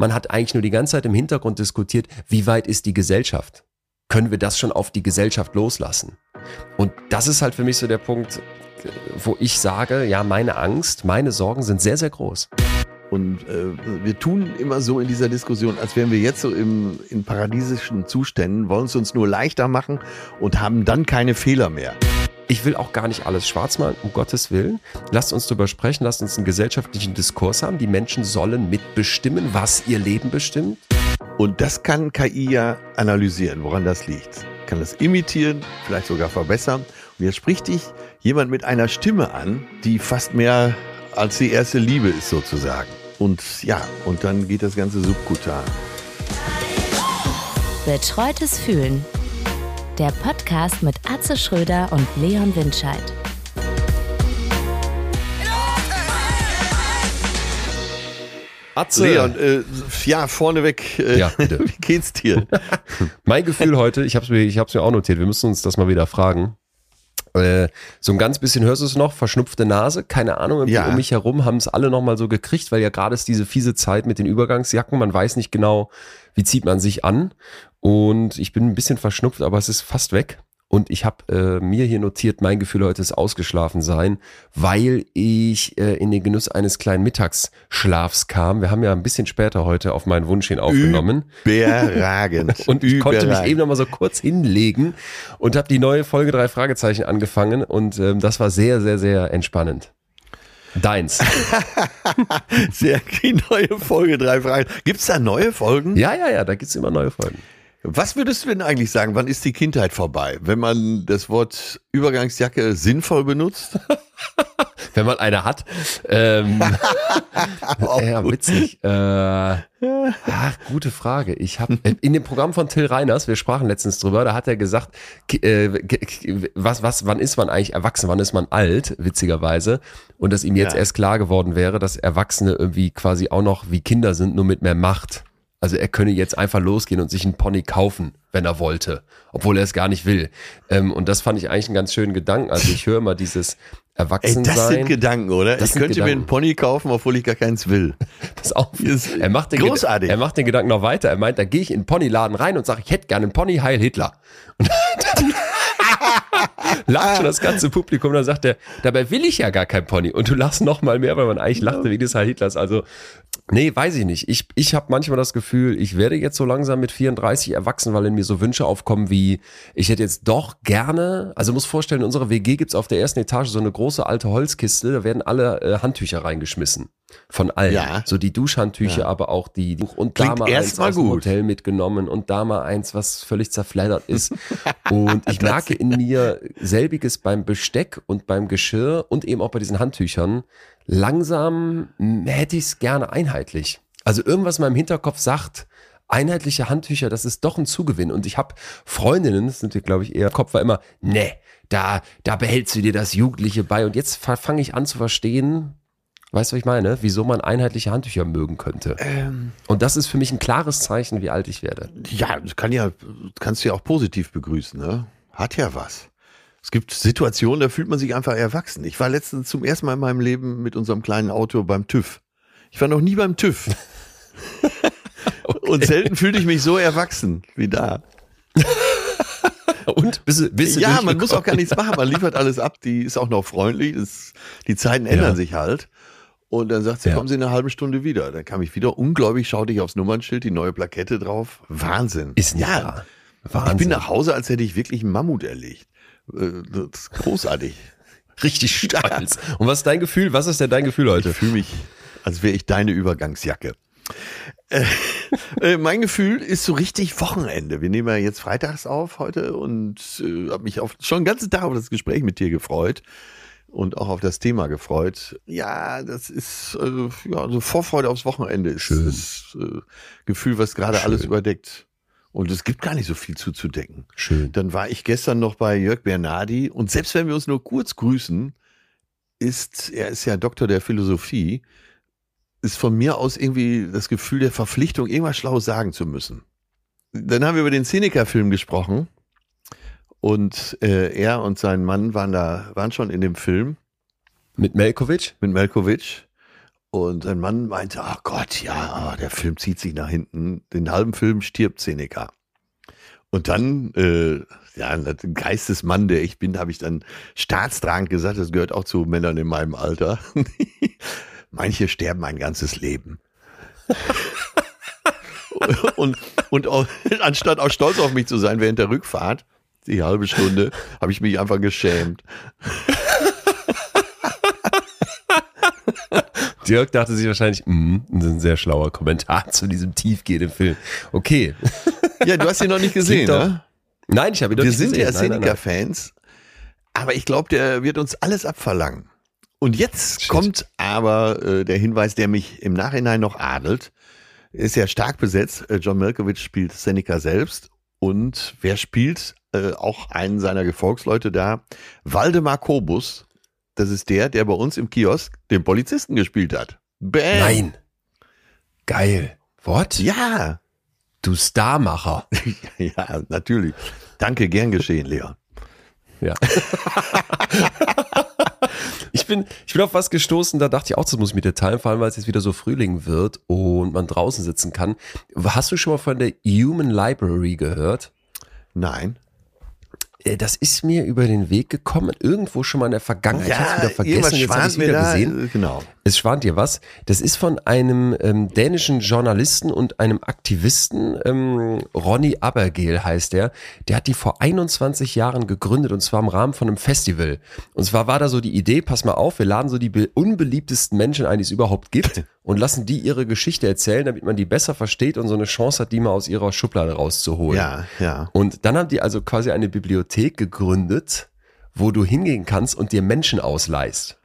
Man hat eigentlich nur die ganze Zeit im Hintergrund diskutiert, wie weit ist die Gesellschaft? Können wir das schon auf die Gesellschaft loslassen? Und das ist halt für mich so der Punkt, wo ich sage, ja, meine Angst, meine Sorgen sind sehr, sehr groß. Und äh, wir tun immer so in dieser Diskussion, als wären wir jetzt so im, in paradiesischen Zuständen, wollen es uns nur leichter machen und haben dann keine Fehler mehr. Ich will auch gar nicht alles schwarz malen, um Gottes Willen. Lasst uns darüber sprechen, lasst uns einen gesellschaftlichen Diskurs haben. Die Menschen sollen mitbestimmen, was ihr Leben bestimmt. Und das kann KI ja analysieren, woran das liegt. Kann das imitieren, vielleicht sogar verbessern. Und jetzt spricht dich jemand mit einer Stimme an, die fast mehr als die erste Liebe ist sozusagen. Und ja, und dann geht das Ganze subkutan. Betreutes Fühlen. Der Podcast mit Atze Schröder und Leon Windscheid. Atze. Leon, äh, ja, vorneweg, äh, ja, wie geht's dir? mein Gefühl heute, ich habe es mir, ich hab's mir auch notiert, wir müssen uns das mal wieder fragen. Äh, so ein ganz bisschen hörst du es noch, verschnupfte Nase, keine Ahnung, ja. um mich herum haben es alle nochmal so gekriegt, weil ja gerade ist diese fiese Zeit mit den Übergangsjacken, man weiß nicht genau, wie zieht man sich an und ich bin ein bisschen verschnupft, aber es ist fast weg. Und ich habe äh, mir hier notiert, mein Gefühl heute ist ausgeschlafen sein, weil ich äh, in den Genuss eines kleinen Mittagsschlafs kam. Wir haben ja ein bisschen später heute auf meinen Wunsch hin aufgenommen. Überragend. und ich konnte mich eben noch mal so kurz hinlegen und habe die neue Folge drei Fragezeichen angefangen und ähm, das war sehr, sehr, sehr entspannend. Deins. Sehr, die neue Folge drei Fragen. Gibt's da neue Folgen? Ja, ja, ja, da gibt's immer neue Folgen. Was würdest du denn eigentlich sagen, wann ist die Kindheit vorbei, wenn man das Wort Übergangsjacke sinnvoll benutzt? wenn man eine hat. Ähm, ja, witzig. Äh, ach, gute Frage. Ich habe äh, in dem Programm von Till Reiners, wir sprachen letztens drüber, da hat er gesagt, äh, was, was, wann ist man eigentlich erwachsen, wann ist man alt, witzigerweise, und dass ihm jetzt ja. erst klar geworden wäre, dass Erwachsene irgendwie quasi auch noch wie Kinder sind, nur mit mehr Macht. Also er könne jetzt einfach losgehen und sich einen Pony kaufen, wenn er wollte, obwohl er es gar nicht will. Ähm, und das fand ich eigentlich einen ganz schönen Gedanken. Also ich höre immer dieses Erwachsensein. Ey, das sind Gedanken, oder? Das ich könnte Gedanken. mir einen Pony kaufen, obwohl ich gar keins will. Pass auf. Er macht, den großartig. er macht den Gedanken noch weiter. Er meint, da gehe ich in den Ponyladen rein und sage, ich hätte gerne einen Pony, Heil Hitler. Und dann lacht schon das ganze Publikum. Dann sagt er, dabei will ich ja gar kein Pony. Und du lachst noch mal mehr, weil man eigentlich lachte wegen des Heil Hitlers. Also Nee, weiß ich nicht. Ich, ich habe manchmal das Gefühl, ich werde jetzt so langsam mit 34 erwachsen, weil in mir so Wünsche aufkommen wie, ich hätte jetzt doch gerne, also muss vorstellen, in unserer WG gibt's auf der ersten Etage so eine große alte Holzkiste, da werden alle äh, Handtücher reingeschmissen. Von allen. Ja. So die Duschhandtücher, ja. aber auch die, und Klingt da mal eins aus dem Hotel mitgenommen und da mal eins, was völlig zerfleddert ist. und ich merke in mir selbiges beim Besteck und beim Geschirr und eben auch bei diesen Handtüchern langsam hätte ich es gerne einheitlich. Also irgendwas in meinem Hinterkopf sagt, einheitliche Handtücher, das ist doch ein Zugewinn. Und ich habe Freundinnen, das sind glaube ich eher, Kopf war immer, ne, da, da behältst du dir das Jugendliche bei. Und jetzt fange ich an zu verstehen, weißt du, was ich meine? Wieso man einheitliche Handtücher mögen könnte. Ähm, und das ist für mich ein klares Zeichen, wie alt ich werde. Ja, kann ja, kannst du ja auch positiv begrüßen, ne? Hat ja was. Es gibt Situationen, da fühlt man sich einfach erwachsen. Ich war letztens zum ersten Mal in meinem Leben mit unserem kleinen Auto beim TÜV. Ich war noch nie beim TÜV. okay. Und selten fühlte ich mich so erwachsen wie da. Und bist, bist du Ja, man muss auch gar nichts machen. Man liefert alles ab. Die ist auch noch freundlich. Das, die Zeiten ändern ja. sich halt. Und dann sagt sie, ja. kommen Sie in einer halben Stunde wieder. Dann kam ich wieder. Ungläubig schaute ich aufs Nummernschild, die neue Plakette drauf. Wahnsinn. Ist ja. Wahnsinn. Ich bin nach Hause, als hätte ich wirklich einen Mammut erlegt. Äh, das ist großartig. Richtig stolz. Und was ist dein Gefühl? Was ist denn dein Gefühl heute? Ich fühle mich, als wäre ich deine Übergangsjacke. Äh, äh, mein Gefühl ist so richtig Wochenende. Wir nehmen ja jetzt freitags auf heute und äh, habe mich auf, schon den ganzen Tag auf das Gespräch mit dir gefreut und auch auf das Thema gefreut. Ja, das ist äh, ja so Vorfreude aufs Wochenende ist Schön. das äh, Gefühl, was gerade alles überdeckt. Und es gibt gar nicht so viel zuzudecken. Schön. Dann war ich gestern noch bei Jörg Bernardi und selbst wenn wir uns nur kurz grüßen, ist, er ist ja Doktor der Philosophie, ist von mir aus irgendwie das Gefühl der Verpflichtung, irgendwas Schlaues sagen zu müssen. Dann haben wir über den Seneca-Film gesprochen und äh, er und sein Mann waren da, waren schon in dem Film. Mit Melkovic? Mit Melkovic. Und ein Mann meinte, ach Gott, ja, der Film zieht sich nach hinten. Den halben Film stirbt Seneca. Und dann, äh, ja, ein Geistesmann, der ich bin, habe ich dann staatstragend gesagt, das gehört auch zu Männern in meinem Alter. Manche sterben ein ganzes Leben. und, und auch, anstatt auch stolz auf mich zu sein während der Rückfahrt, die halbe Stunde, habe ich mich einfach geschämt. Dirk dachte sich wahrscheinlich, mm, das ist ein sehr schlauer Kommentar zu diesem tiefgehenden Film. Okay. Ja, du hast ihn noch nicht gesehen, ne? Nein, ich habe ihn noch Wir nicht sind gesehen. ja Seneca-Fans, aber ich glaube, der wird uns alles abverlangen. Und jetzt Shit. kommt aber äh, der Hinweis, der mich im Nachhinein noch adelt. Ist ja stark besetzt. Äh, John Malkovich spielt Seneca selbst. Und wer spielt äh, auch einen seiner Gefolgsleute da? Waldemar Kobus. Das ist der, der bei uns im Kiosk den Polizisten gespielt hat. Bam. Nein. Geil. What? Ja. Du Starmacher. ja, natürlich. Danke, gern geschehen, Leon. Ja. ich, bin, ich bin auf was gestoßen, da dachte ich auch, das muss ich mit dir teilen, vor allem weil es jetzt wieder so Frühling wird und man draußen sitzen kann. Hast du schon mal von der Human Library gehört? Nein. Äh, Das ist mir über den Weg gekommen, irgendwo schon mal in der Vergangenheit. ich hab's wieder vergessen, jetzt habe ich wieder da, gesehen. äh, Genau. Es schwant dir was. Das ist von einem ähm, dänischen Journalisten und einem Aktivisten, ähm, Ronny Abergel heißt der. Der hat die vor 21 Jahren gegründet und zwar im Rahmen von einem Festival. Und zwar war da so die Idee, pass mal auf, wir laden so die be- unbeliebtesten Menschen ein, die es überhaupt gibt und lassen die ihre Geschichte erzählen, damit man die besser versteht und so eine Chance hat, die mal aus ihrer Schublade rauszuholen. Ja, ja. Und dann haben die also quasi eine Bibliothek gegründet, wo du hingehen kannst und dir Menschen ausleihst.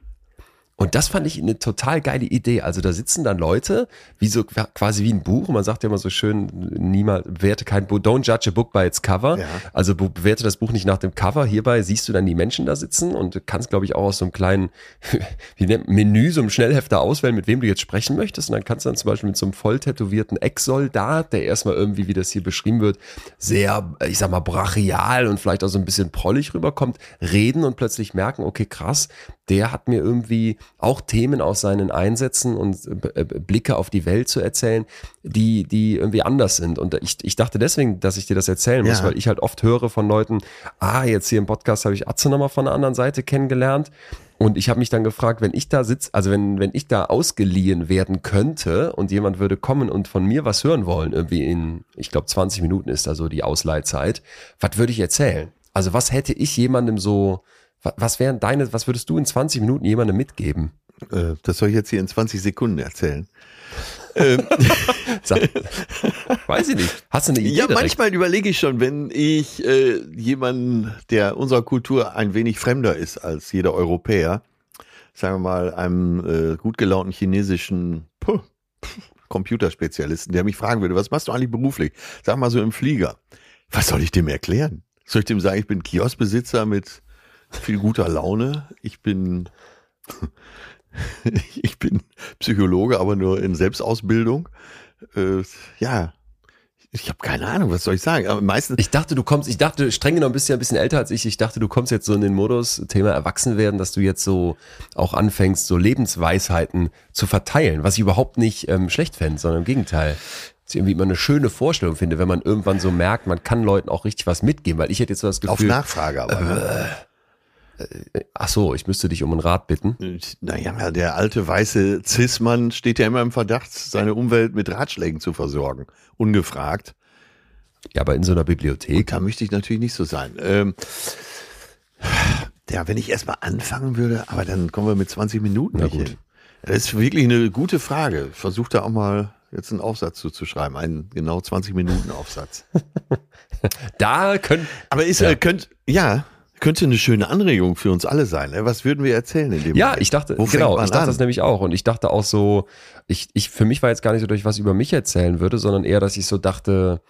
Und das fand ich eine total geile Idee. Also da sitzen dann Leute, wie so quasi wie ein Buch. Man sagt ja immer so schön, niemals bewerte kein Buch, don't judge a book by its cover. Ja. Also be- bewerte das Buch nicht nach dem Cover. Hierbei siehst du dann die Menschen da sitzen und kannst, glaube ich, auch aus so einem kleinen wie nennt, Menü, so einem Schnellhefter auswählen, mit wem du jetzt sprechen möchtest. Und dann kannst du dann zum Beispiel mit so einem voll tätowierten Ex-Soldat, der erstmal irgendwie, wie das hier beschrieben wird, sehr, ich sag mal, brachial und vielleicht auch so ein bisschen prollig rüberkommt, reden und plötzlich merken, okay, krass, der hat mir irgendwie auch Themen aus seinen Einsätzen und äh, Blicke auf die Welt zu erzählen, die, die irgendwie anders sind. Und ich, ich dachte deswegen, dass ich dir das erzählen muss, Ja. weil ich halt oft höre von Leuten, ah, jetzt hier im Podcast habe ich Atze nochmal von der anderen Seite kennengelernt. Und ich habe mich dann gefragt, wenn ich da sitze, also wenn, wenn ich da ausgeliehen werden könnte und jemand würde kommen und von mir was hören wollen, irgendwie in, ich glaube, 20 Minuten ist da so die Ausleihzeit, was würde ich erzählen? Also was hätte ich jemandem so, was wären deine, was würdest du in 20 Minuten jemandem mitgeben? Äh, das soll ich jetzt hier in 20 Sekunden erzählen. ähm, weiß ich nicht. Hast du eine Idee? ja, direkt? manchmal überlege ich schon, wenn ich äh, jemanden, der unserer Kultur ein wenig fremder ist als jeder Europäer, sagen wir mal einem äh, gut gelaunten chinesischen puh, pff, Computerspezialisten, der mich fragen würde, was machst du eigentlich beruflich? Sag mal so im Flieger. Was soll ich dem erklären? Soll ich dem sagen, ich bin Kioskbesitzer mit viel guter Laune? Ich bin ich bin Psychologe, aber nur in Selbstausbildung. Äh, ja, ich habe keine Ahnung, was soll ich sagen. Aber meistens, Ich dachte, du kommst, ich dachte, streng genommen bist du ja ein bisschen älter als ich. Ich dachte, du kommst jetzt so in den Modus, Thema Erwachsenwerden, dass du jetzt so auch anfängst, so Lebensweisheiten zu verteilen, was ich überhaupt nicht ähm, schlecht fände, sondern im Gegenteil. Das ich irgendwie immer eine schöne Vorstellung finde, wenn man irgendwann so merkt, man kann Leuten auch richtig was mitgeben, weil ich hätte jetzt so das auf Gefühl, Nachfrage aber. Ne? Ach so, ich müsste dich um einen Rat bitten. Naja, der alte weiße Cis-Mann steht ja immer im Verdacht, seine Umwelt mit Ratschlägen zu versorgen. Ungefragt. Ja, aber in so einer Bibliothek. Da möchte ich natürlich nicht so sein. Ähm, ja, wenn ich erstmal anfangen würde, aber dann kommen wir mit 20 Minuten Na nicht gut. hin. Das ist wirklich eine gute Frage. Ich versuche da auch mal jetzt einen Aufsatz zuzuschreiben, einen genau 20 Minuten Aufsatz. Da können, Aber ist, Ja. äh, könnt, ja, könnte eine schöne Anregung für uns alle sein. Ne? Was würden wir erzählen in dem Ja, Moment? ich dachte, Wo genau, ich dachte an? das nämlich auch. Und ich dachte auch so, ich, ich, für mich war jetzt gar nicht so, dass ich was über mich erzählen würde, sondern eher, dass ich so dachte,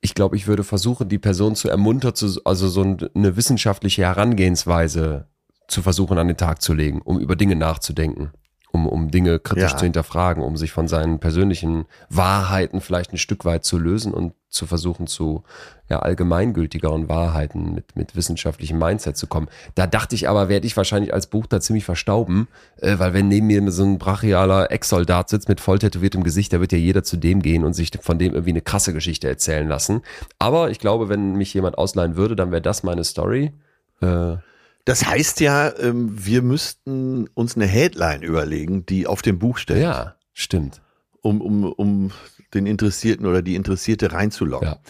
ich glaube, ich würde versuchen, die Person zu ermuntern, zu, also so ein- eine wissenschaftliche Herangehensweise zu versuchen an den Tag zu legen, um über Dinge nachzudenken. Um, um Dinge kritisch ja. zu hinterfragen, um sich von seinen persönlichen Wahrheiten vielleicht ein Stück weit zu lösen und zu versuchen, zu ja, allgemeingültigeren Wahrheiten mit, mit wissenschaftlichem Mindset zu kommen. Da dachte ich aber, werde ich wahrscheinlich als Buch da ziemlich verstauben, äh, weil wenn neben mir so ein brachialer Ex-Soldat sitzt mit voll tätowiertem Gesicht, da wird ja jeder zu dem gehen und sich von dem irgendwie eine krasse Geschichte erzählen lassen. Aber ich glaube, wenn mich jemand ausleihen würde, dann wäre das meine Story. Äh, das heißt ja, ähm, wir müssten uns eine Headline überlegen, die auf dem Buch steht. Ja, stimmt. Um, um, um den Interessierten oder die Interessierte reinzulocken. Ja.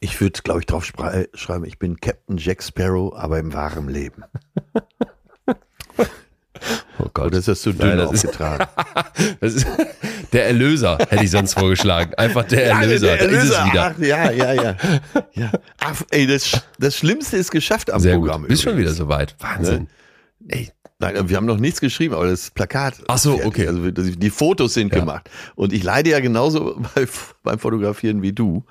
Ich würde, glaube ich, drauf schreiben, ich bin Captain Jack Sparrow, aber im wahren Leben. Oh Gott. Oder ist das zu dünn Nein, das aufgetragen? Ist, das ist der Erlöser, hätte ich sonst vorgeschlagen. Einfach der Erlöser. Ja, der Erlöser. Da ist es wieder. Ach, ja, ja, ja. ja. Ach, ey, das, das Schlimmste ist geschafft am Sehr Programm. Gut. Bist schon wieder soweit. Wahnsinn. Ne? Ey, Nein, wir haben noch nichts geschrieben, aber das Plakat. Ach so, okay. Also die Fotos sind ja. gemacht. Und ich leide ja genauso bei, beim Fotografieren wie du.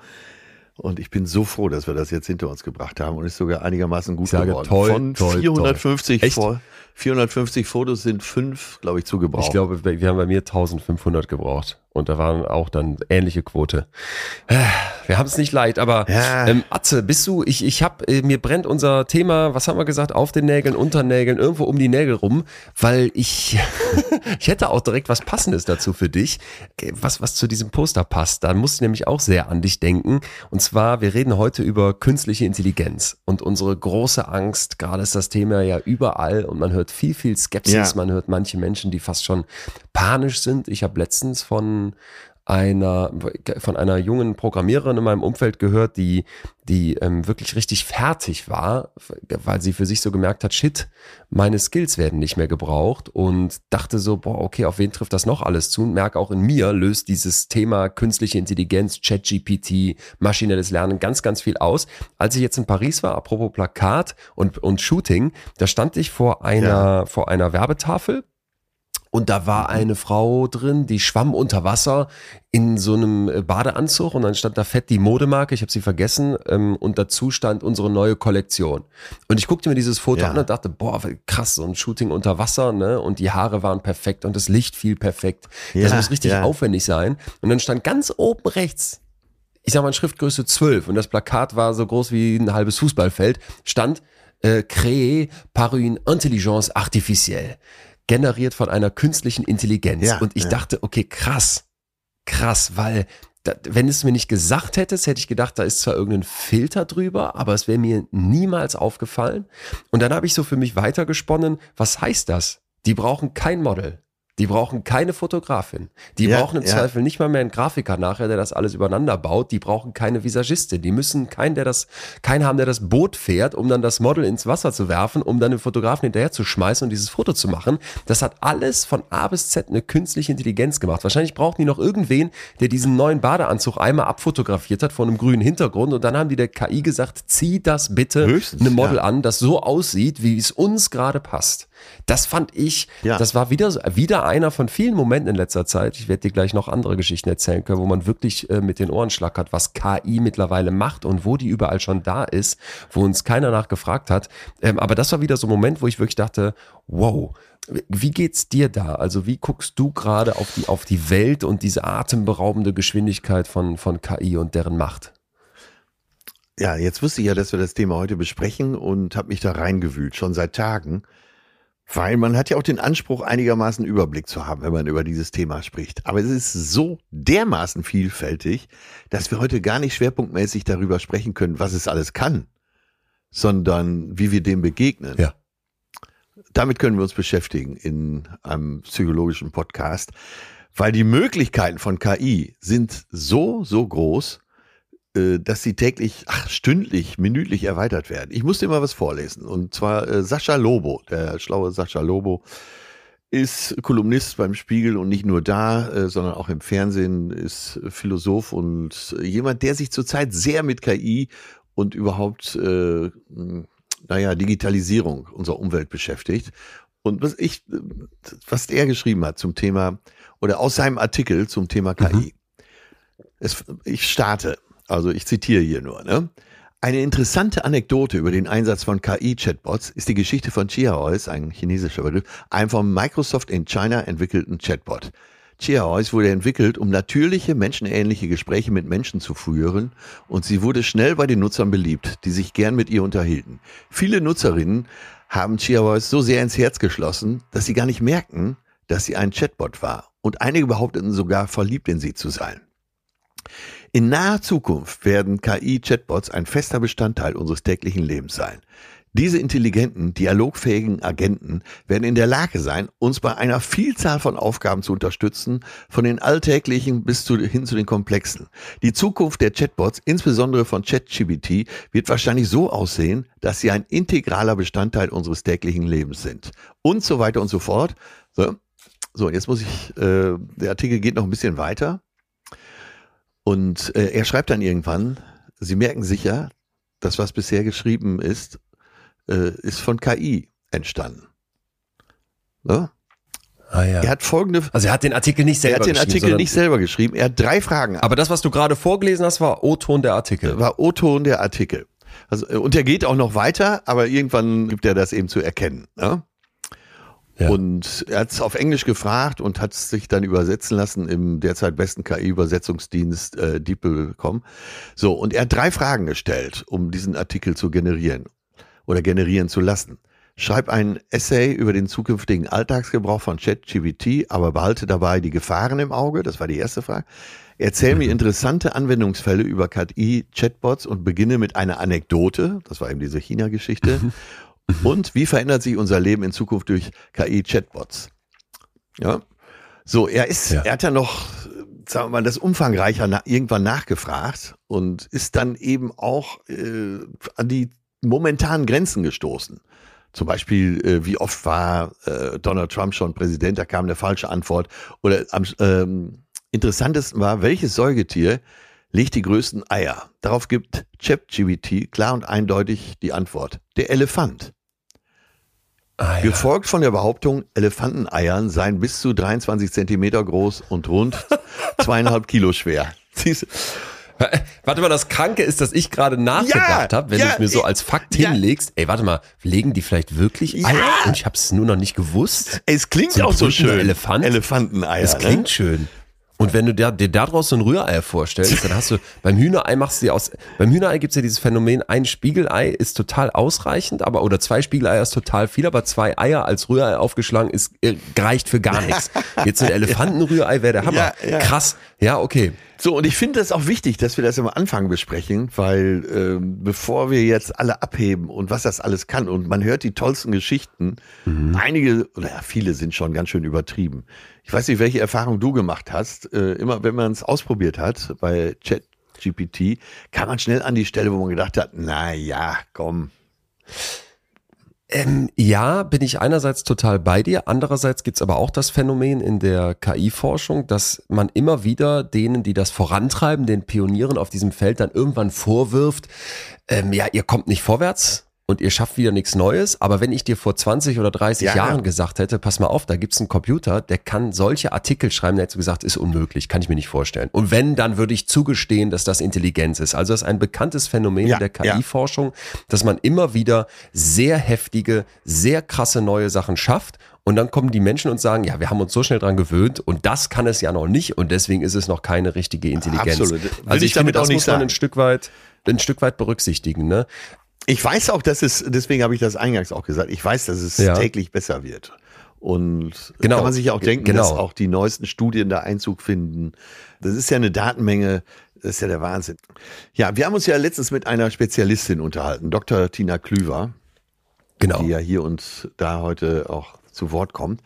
Und ich bin so froh, dass wir das jetzt hinter uns gebracht haben und ist sogar einigermaßen gut ich sage, geworden. Toll, Von toll, 450 toll. Vor, 450 Fotos sind fünf, glaube ich, zugebraucht. Ich glaube, wir haben bei mir 1500 gebraucht. Und da waren auch dann ähnliche Quote. Wir haben es nicht leid, aber ja. ähm, Atze, bist du, ich, ich hab, äh, mir brennt unser Thema, was haben wir gesagt, auf den Nägeln, unter Nägeln, irgendwo um die Nägel rum, weil ich, ich hätte auch direkt was Passendes dazu für dich, was, was zu diesem Poster passt. Da musste ich nämlich auch sehr an dich denken. Und zwar, wir reden heute über künstliche Intelligenz und unsere große Angst. Gerade ist das Thema ja überall und man hört viel, viel Skepsis. Ja. Man hört manche Menschen, die fast schon panisch sind. Ich habe letztens von einer von einer jungen Programmiererin in meinem Umfeld gehört, die die ähm, wirklich richtig fertig war, weil sie für sich so gemerkt hat, shit, meine Skills werden nicht mehr gebraucht und dachte so, boah, okay, auf wen trifft das noch alles zu? Und merke auch in mir löst dieses Thema künstliche Intelligenz, ChatGPT, maschinelles Lernen ganz, ganz viel aus. Als ich jetzt in Paris war, apropos Plakat und und Shooting, da stand ich vor einer ja. vor einer Werbetafel und da war eine Frau drin, die schwamm unter Wasser in so einem äh, Badeanzug und dann stand da fett die Modemarke, ich habe sie vergessen, ähm, und dazu stand unsere neue Kollektion. Und ich guckte mir dieses Foto ja. an und dachte, boah, krass, so ein Shooting unter Wasser, ne? Und die Haare waren perfekt und das Licht fiel perfekt. Ja, das muss richtig ja. aufwendig sein. Und dann stand ganz oben rechts, ich sag mal Schriftgröße 12 und das Plakat war so groß wie ein halbes Fußballfeld, stand äh, créé par une intelligence artificielle generiert von einer künstlichen Intelligenz. Ja, und ich ja. dachte, okay, krass, krass, weil da, wenn es mir nicht gesagt hättest, hätte ich gedacht, da ist zwar irgendein Filter drüber, aber es wäre mir niemals aufgefallen. Und dann habe ich so für mich weitergesponnen, was heißt das? Die brauchen kein Model. Die brauchen keine Fotografin. Die ja, brauchen im ja. Zweifel nicht mal mehr einen Grafiker nachher, der das alles übereinander baut. Die brauchen keine Visagistin. Die müssen keinen, der das, keinen haben, der das Boot fährt, um dann das Model ins Wasser zu werfen, um dann den Fotografen hinterher zu schmeißen und dieses Foto zu machen. Das hat alles von A bis Z eine künstliche Intelligenz gemacht. Wahrscheinlich brauchen die noch irgendwen, der diesen neuen Badeanzug einmal abfotografiert hat von einem grünen Hintergrund und dann haben die der KI gesagt, zieh das bitte Höchstens, eine Model ja. an, das so aussieht, wie es uns gerade passt. Das fand ich, ja. das war wieder, wieder einer von vielen Momenten in letzter Zeit. Ich werde dir gleich noch andere Geschichten erzählen können, wo man wirklich äh, mit den Ohren schlackert, was KI mittlerweile macht und wo die überall schon da ist, wo uns keiner nachgefragt hat. Ähm, aber das war wieder so ein Moment, wo ich wirklich dachte, wow, wie geht's dir da? Also wie guckst du gerade auf die, auf die Welt und diese atemberaubende Geschwindigkeit von, von KI und deren Macht? Ja, jetzt wusste ich ja, dass wir das Thema heute besprechen und habe mich da reingewühlt, schon seit Tagen. Weil man hat ja auch den Anspruch, einigermaßen Überblick zu haben, wenn man über dieses Thema spricht. Aber es ist so dermaßen vielfältig, dass wir heute gar nicht schwerpunktmäßig darüber sprechen können, was es alles kann, sondern wie wir dem begegnen. Ja. Damit können wir uns beschäftigen in einem psychologischen Podcast, weil die Möglichkeiten von KI sind so, so groß, dass sie täglich, ach, stündlich, minütlich erweitert werden. Ich musste immer was vorlesen. Und zwar äh, Sascha Lobo, der schlaue Sascha Lobo, ist Kolumnist beim Spiegel und nicht nur da, äh, sondern auch im Fernsehen, ist Philosoph und jemand, der sich zurzeit sehr mit KI und überhaupt, äh, naja, Digitalisierung unserer Umwelt beschäftigt. Und was ich, was er geschrieben hat zum Thema, oder aus seinem Artikel zum Thema KI. Mhm. Es, ich starte. Also ich zitiere hier nur. Ne? Eine interessante Anekdote über den Einsatz von KI-Chatbots ist die Geschichte von Chiaois, ein chinesischer Begriff, einem von Microsoft in China entwickelten Chatbot. Chiaois wurde entwickelt, um natürliche, menschenähnliche Gespräche mit Menschen zu führen und sie wurde schnell bei den Nutzern beliebt, die sich gern mit ihr unterhielten. Viele Nutzerinnen haben Chiaois so sehr ins Herz geschlossen, dass sie gar nicht merken, dass sie ein Chatbot war und einige behaupteten sogar verliebt in sie zu sein. In naher Zukunft werden KI-Chatbots ein fester Bestandteil unseres täglichen Lebens sein. Diese intelligenten, dialogfähigen Agenten werden in der Lage sein, uns bei einer Vielzahl von Aufgaben zu unterstützen, von den alltäglichen bis zu, hin zu den komplexen. Die Zukunft der Chatbots, insbesondere von ChatGPT, wird wahrscheinlich so aussehen, dass sie ein integraler Bestandteil unseres täglichen Lebens sind. Und so weiter und so fort. So, so jetzt muss ich, äh, der Artikel geht noch ein bisschen weiter. Und äh, er schreibt dann irgendwann, Sie merken sicher, das, was bisher geschrieben ist, äh, ist von KI entstanden. Ne? Ah, ja. Er hat folgende. Also er hat den Artikel nicht selber geschrieben. Er hat den Artikel nicht selber geschrieben. Er hat drei Fragen. Aber das, was du gerade vorgelesen hast, war O-Ton der Artikel. War O-Ton der Artikel. Also, und er geht auch noch weiter, aber irgendwann gibt er das eben zu erkennen. Ne? Ja. Und er hat es auf Englisch gefragt und hat es sich dann übersetzen lassen im derzeit besten KI-Übersetzungsdienst äh, DeepL.com. So, und er hat drei Fragen gestellt, um diesen Artikel zu generieren oder generieren zu lassen. Schreib ein Essay über den zukünftigen Alltagsgebrauch von ChatGPT, aber behalte dabei die Gefahren im Auge. Das war die erste Frage. Erzähl mir interessante Anwendungsfälle über KI-Chatbots und beginne mit einer Anekdote. Das war eben diese China-Geschichte. Mhm. Und wie verändert sich unser Leben in Zukunft durch KI-Chatbots? Ja. So, er ist, ja. er hat ja noch, sagen wir mal, das umfangreicher na, irgendwann nachgefragt und ist dann eben auch äh, an die momentanen Grenzen gestoßen. Zum Beispiel, äh, wie oft war äh, Donald Trump schon Präsident, da kam eine falsche Antwort. Oder am ähm, interessantesten war, welches Säugetier legt die größten Eier? Darauf gibt ChatGPT klar und eindeutig die Antwort. Der Elefant. Ja. Gefolgt von der Behauptung, Elefanteneiern seien bis zu 23 Zentimeter groß und rund zweieinhalb Kilo schwer. Siehst Warte mal, das Kranke ist, dass ich gerade nachgedacht ja, habe, wenn ja, du es mir so als Fakt ja. hinlegst. Ey, warte mal, legen die vielleicht wirklich Eier? Und ich habe es nur noch nicht gewusst. Es klingt so auch so schön. Elefant. Elefanteneier. Es klingt ne? schön. Und wenn du dir, dir daraus so ein Rührei vorstellst, dann hast du beim Hühnerei machst du dir aus. Beim Hühnerei gibt's ja dieses Phänomen, ein Spiegelei ist total ausreichend, aber oder zwei Spiegeleier ist total viel, aber zwei Eier als Rührei aufgeschlagen ist äh, reicht für gar nichts. Jetzt ein Elefantenrührei wäre der Hammer. Ja, ja. Krass. Ja, okay. So, und ich finde es auch wichtig, dass wir das am Anfang besprechen, weil äh, bevor wir jetzt alle abheben und was das alles kann, und man hört die tollsten Geschichten, mhm. einige, oder ja, viele sind schon ganz schön übertrieben. Ich weiß nicht, welche Erfahrung du gemacht hast. Äh, immer wenn man es ausprobiert hat bei ChatGPT, kam man schnell an die Stelle, wo man gedacht hat, na ja, komm. Ähm, ja, bin ich einerseits total bei dir. Andererseits gibt's aber auch das Phänomen in der KI-Forschung, dass man immer wieder denen, die das vorantreiben, den Pionieren auf diesem Feld dann irgendwann vorwirft, ähm, ja, ihr kommt nicht vorwärts, und ihr schafft wieder nichts Neues. Aber wenn ich dir vor 20 oder 30 ja, Jahren ja. gesagt hätte, pass mal auf, da gibt's einen Computer, der kann solche Artikel schreiben, der hätte gesagt, ist unmöglich, kann ich mir nicht vorstellen. Und wenn, dann würde ich zugestehen, dass das Intelligenz ist. Also das ist ein bekanntes Phänomen ja, der KI-Forschung, dass man immer wieder sehr heftige, sehr krasse neue Sachen schafft. Und dann kommen die Menschen und sagen, ja, wir haben uns so schnell dran gewöhnt und das kann es ja noch nicht und deswegen ist es noch keine richtige Intelligenz. Absolut. Will also ich, ich damit finde, das auch nicht muss man sagen. ein Stück weit ein Stück weit berücksichtigen. Ne? Ich weiß auch, dass es, deswegen habe ich das eingangs auch gesagt, ich weiß, dass es ja. täglich besser wird. Und genau. kann man sich auch denken, genau. dass auch die neuesten Studien da Einzug finden. Das ist ja eine Datenmenge, das ist ja der Wahnsinn. Ja, wir haben uns ja letztens mit einer Spezialistin unterhalten, Dr. Tina Klüver. Genau. Die ja hier und da heute auch zu Wort kommt.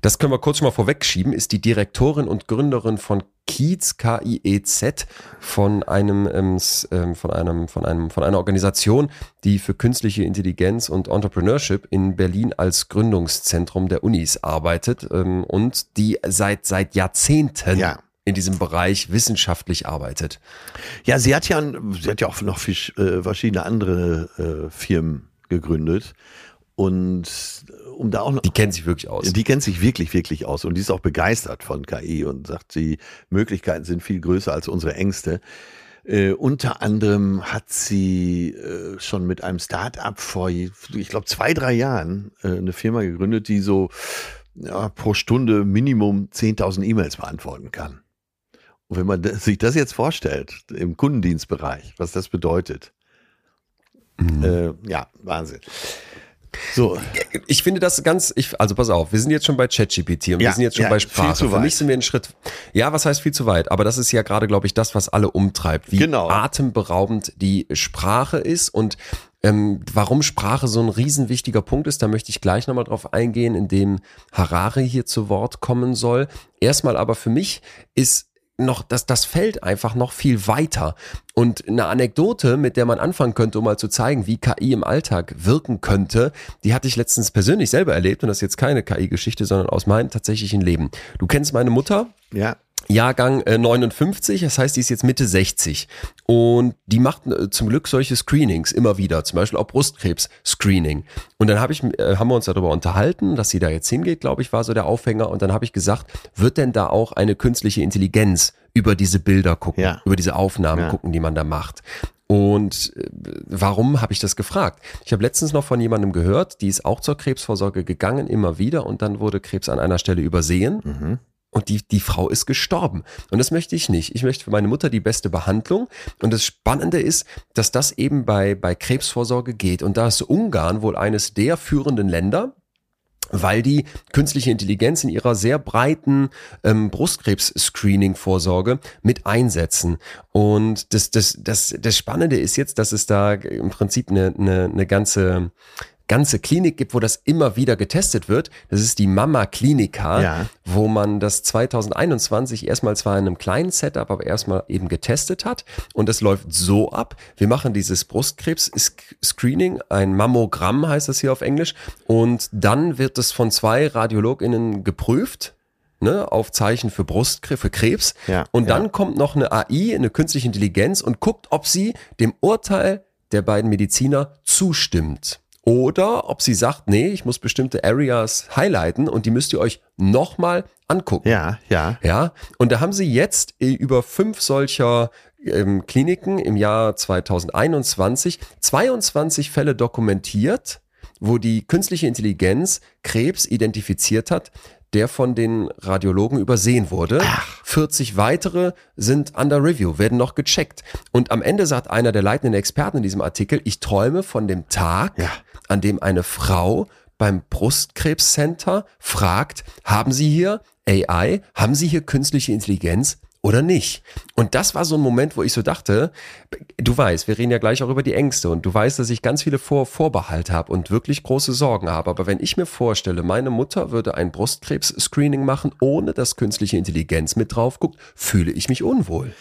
Das können wir kurz schon mal vorwegschieben, ist die Direktorin und Gründerin von Kiez, K-I-E-Z, von einem, ähm, ähm, von einem, von einem, von einer Organisation, die für künstliche Intelligenz und Entrepreneurship in Berlin als Gründungszentrum der Unis arbeitet ähm, und die seit, seit Jahrzehnten ja in diesem Bereich wissenschaftlich arbeitet. Ja, sie hat ja, sie hat ja auch noch äh, verschiedene andere äh, Firmen gegründet. Und um da auch noch. Die kennt sich wirklich aus. Die kennt sich wirklich, wirklich aus. Und die ist auch begeistert von KI und sagt, die Möglichkeiten sind viel größer als unsere Ängste. Äh, unter anderem hat sie äh, schon mit einem Start-up vor, ich glaube, zwei, drei Jahren äh, eine Firma gegründet, die so ja, pro Stunde Minimum 10.000 E-Mails beantworten kann. Und wenn man sich das jetzt vorstellt, im Kundendienstbereich, was das bedeutet, mhm. äh, ja, Wahnsinn. So. Ich finde das ganz, ich, also pass auf, wir sind jetzt schon bei ChatGPT und ja, wir sind jetzt schon ja, bei Sprache. Für mich sind wir einen Schritt, ja, was heißt viel zu weit? Aber das ist ja gerade, glaube ich, das, was alle umtreibt, wie genau. atemberaubend die Sprache ist und ähm, warum Sprache so ein riesenwichtiger Punkt ist, da möchte ich gleich nochmal drauf eingehen, indem Harari hier zu Wort kommen soll. Erstmal aber für mich ist noch, das, das fällt einfach noch viel weiter. Und eine Anekdote, mit der man anfangen könnte, um mal zu zeigen, wie KI im Alltag wirken könnte, die hatte ich letztens persönlich selber erlebt und das ist jetzt keine KI-Geschichte, sondern aus meinem tatsächlichen Leben. Du kennst meine Mutter? Ja. Jahrgang äh, 59, das heißt, die ist jetzt Mitte 60 und die macht äh, zum Glück solche Screenings immer wieder, zum Beispiel auch Brustkrebs-Screening. Und dann hab ich, äh, haben wir uns darüber unterhalten, dass sie da jetzt hingeht, glaube ich, war so der Aufhänger. Und dann habe ich gesagt, wird denn da auch eine künstliche Intelligenz über diese Bilder gucken, ja. über diese Aufnahmen ja. gucken, die man da macht? Und äh, warum habe ich das gefragt? Ich habe letztens noch von jemandem gehört, die ist auch zur Krebsvorsorge gegangen, immer wieder, und dann wurde Krebs an einer Stelle übersehen. Mhm. Und die, die Frau ist gestorben. Und das möchte ich nicht. Ich möchte für meine Mutter die beste Behandlung. Und das Spannende ist, dass das eben bei, bei Krebsvorsorge geht. Und da ist Ungarn wohl eines der führenden Länder, weil die künstliche Intelligenz in ihrer sehr breiten ähm, Brustkrebs-Screening-Vorsorge mit einsetzen. Und das, das, das, das Spannende ist jetzt, dass es da im Prinzip eine, eine, eine ganze ganze Klinik gibt, wo das immer wieder getestet wird. Das ist die Mama Klinika, ja. wo man das 2021 erstmal zwar in einem kleinen Setup, aber erstmal eben getestet hat. Und es läuft so ab. Wir machen dieses Brustkrebs-Screening, ein Mammogramm heißt das hier auf Englisch. Und dann wird es von zwei RadiologInnen geprüft ne, auf Zeichen für Brustkrebs, für Krebs. Ja, und dann ja. kommt noch eine AI, eine künstliche Intelligenz und guckt, ob sie dem Urteil der beiden Mediziner zustimmt. Oder ob sie sagt, nee, ich muss bestimmte Areas highlighten und die müsst ihr euch nochmal angucken. Ja, ja. Ja. Und da haben sie jetzt äh, über fünf solcher ähm, Kliniken im Jahr 2021 22 Fälle dokumentiert, wo die künstliche Intelligenz Krebs identifiziert hat, der von den Radiologen übersehen wurde. Ach. 40 weitere sind under review, werden noch gecheckt. Und am Ende sagt einer der leitenden Experten in diesem Artikel, ich träume von dem Tag, ja. an dem eine Frau beim Brustkrebscenter fragt, haben Sie hier AI, haben Sie hier künstliche Intelligenz? Oder nicht? Und das war so ein Moment, wo ich so dachte, du weißt, wir reden ja gleich auch über die Ängste und du weißt, dass ich ganz viele Vor Vorbehalt habe und wirklich große Sorgen habe. Aber wenn ich mir vorstelle, meine Mutter würde ein Brustkrebs-Screening machen, ohne dass künstliche Intelligenz mit drauf guckt, fühle ich mich unwohl.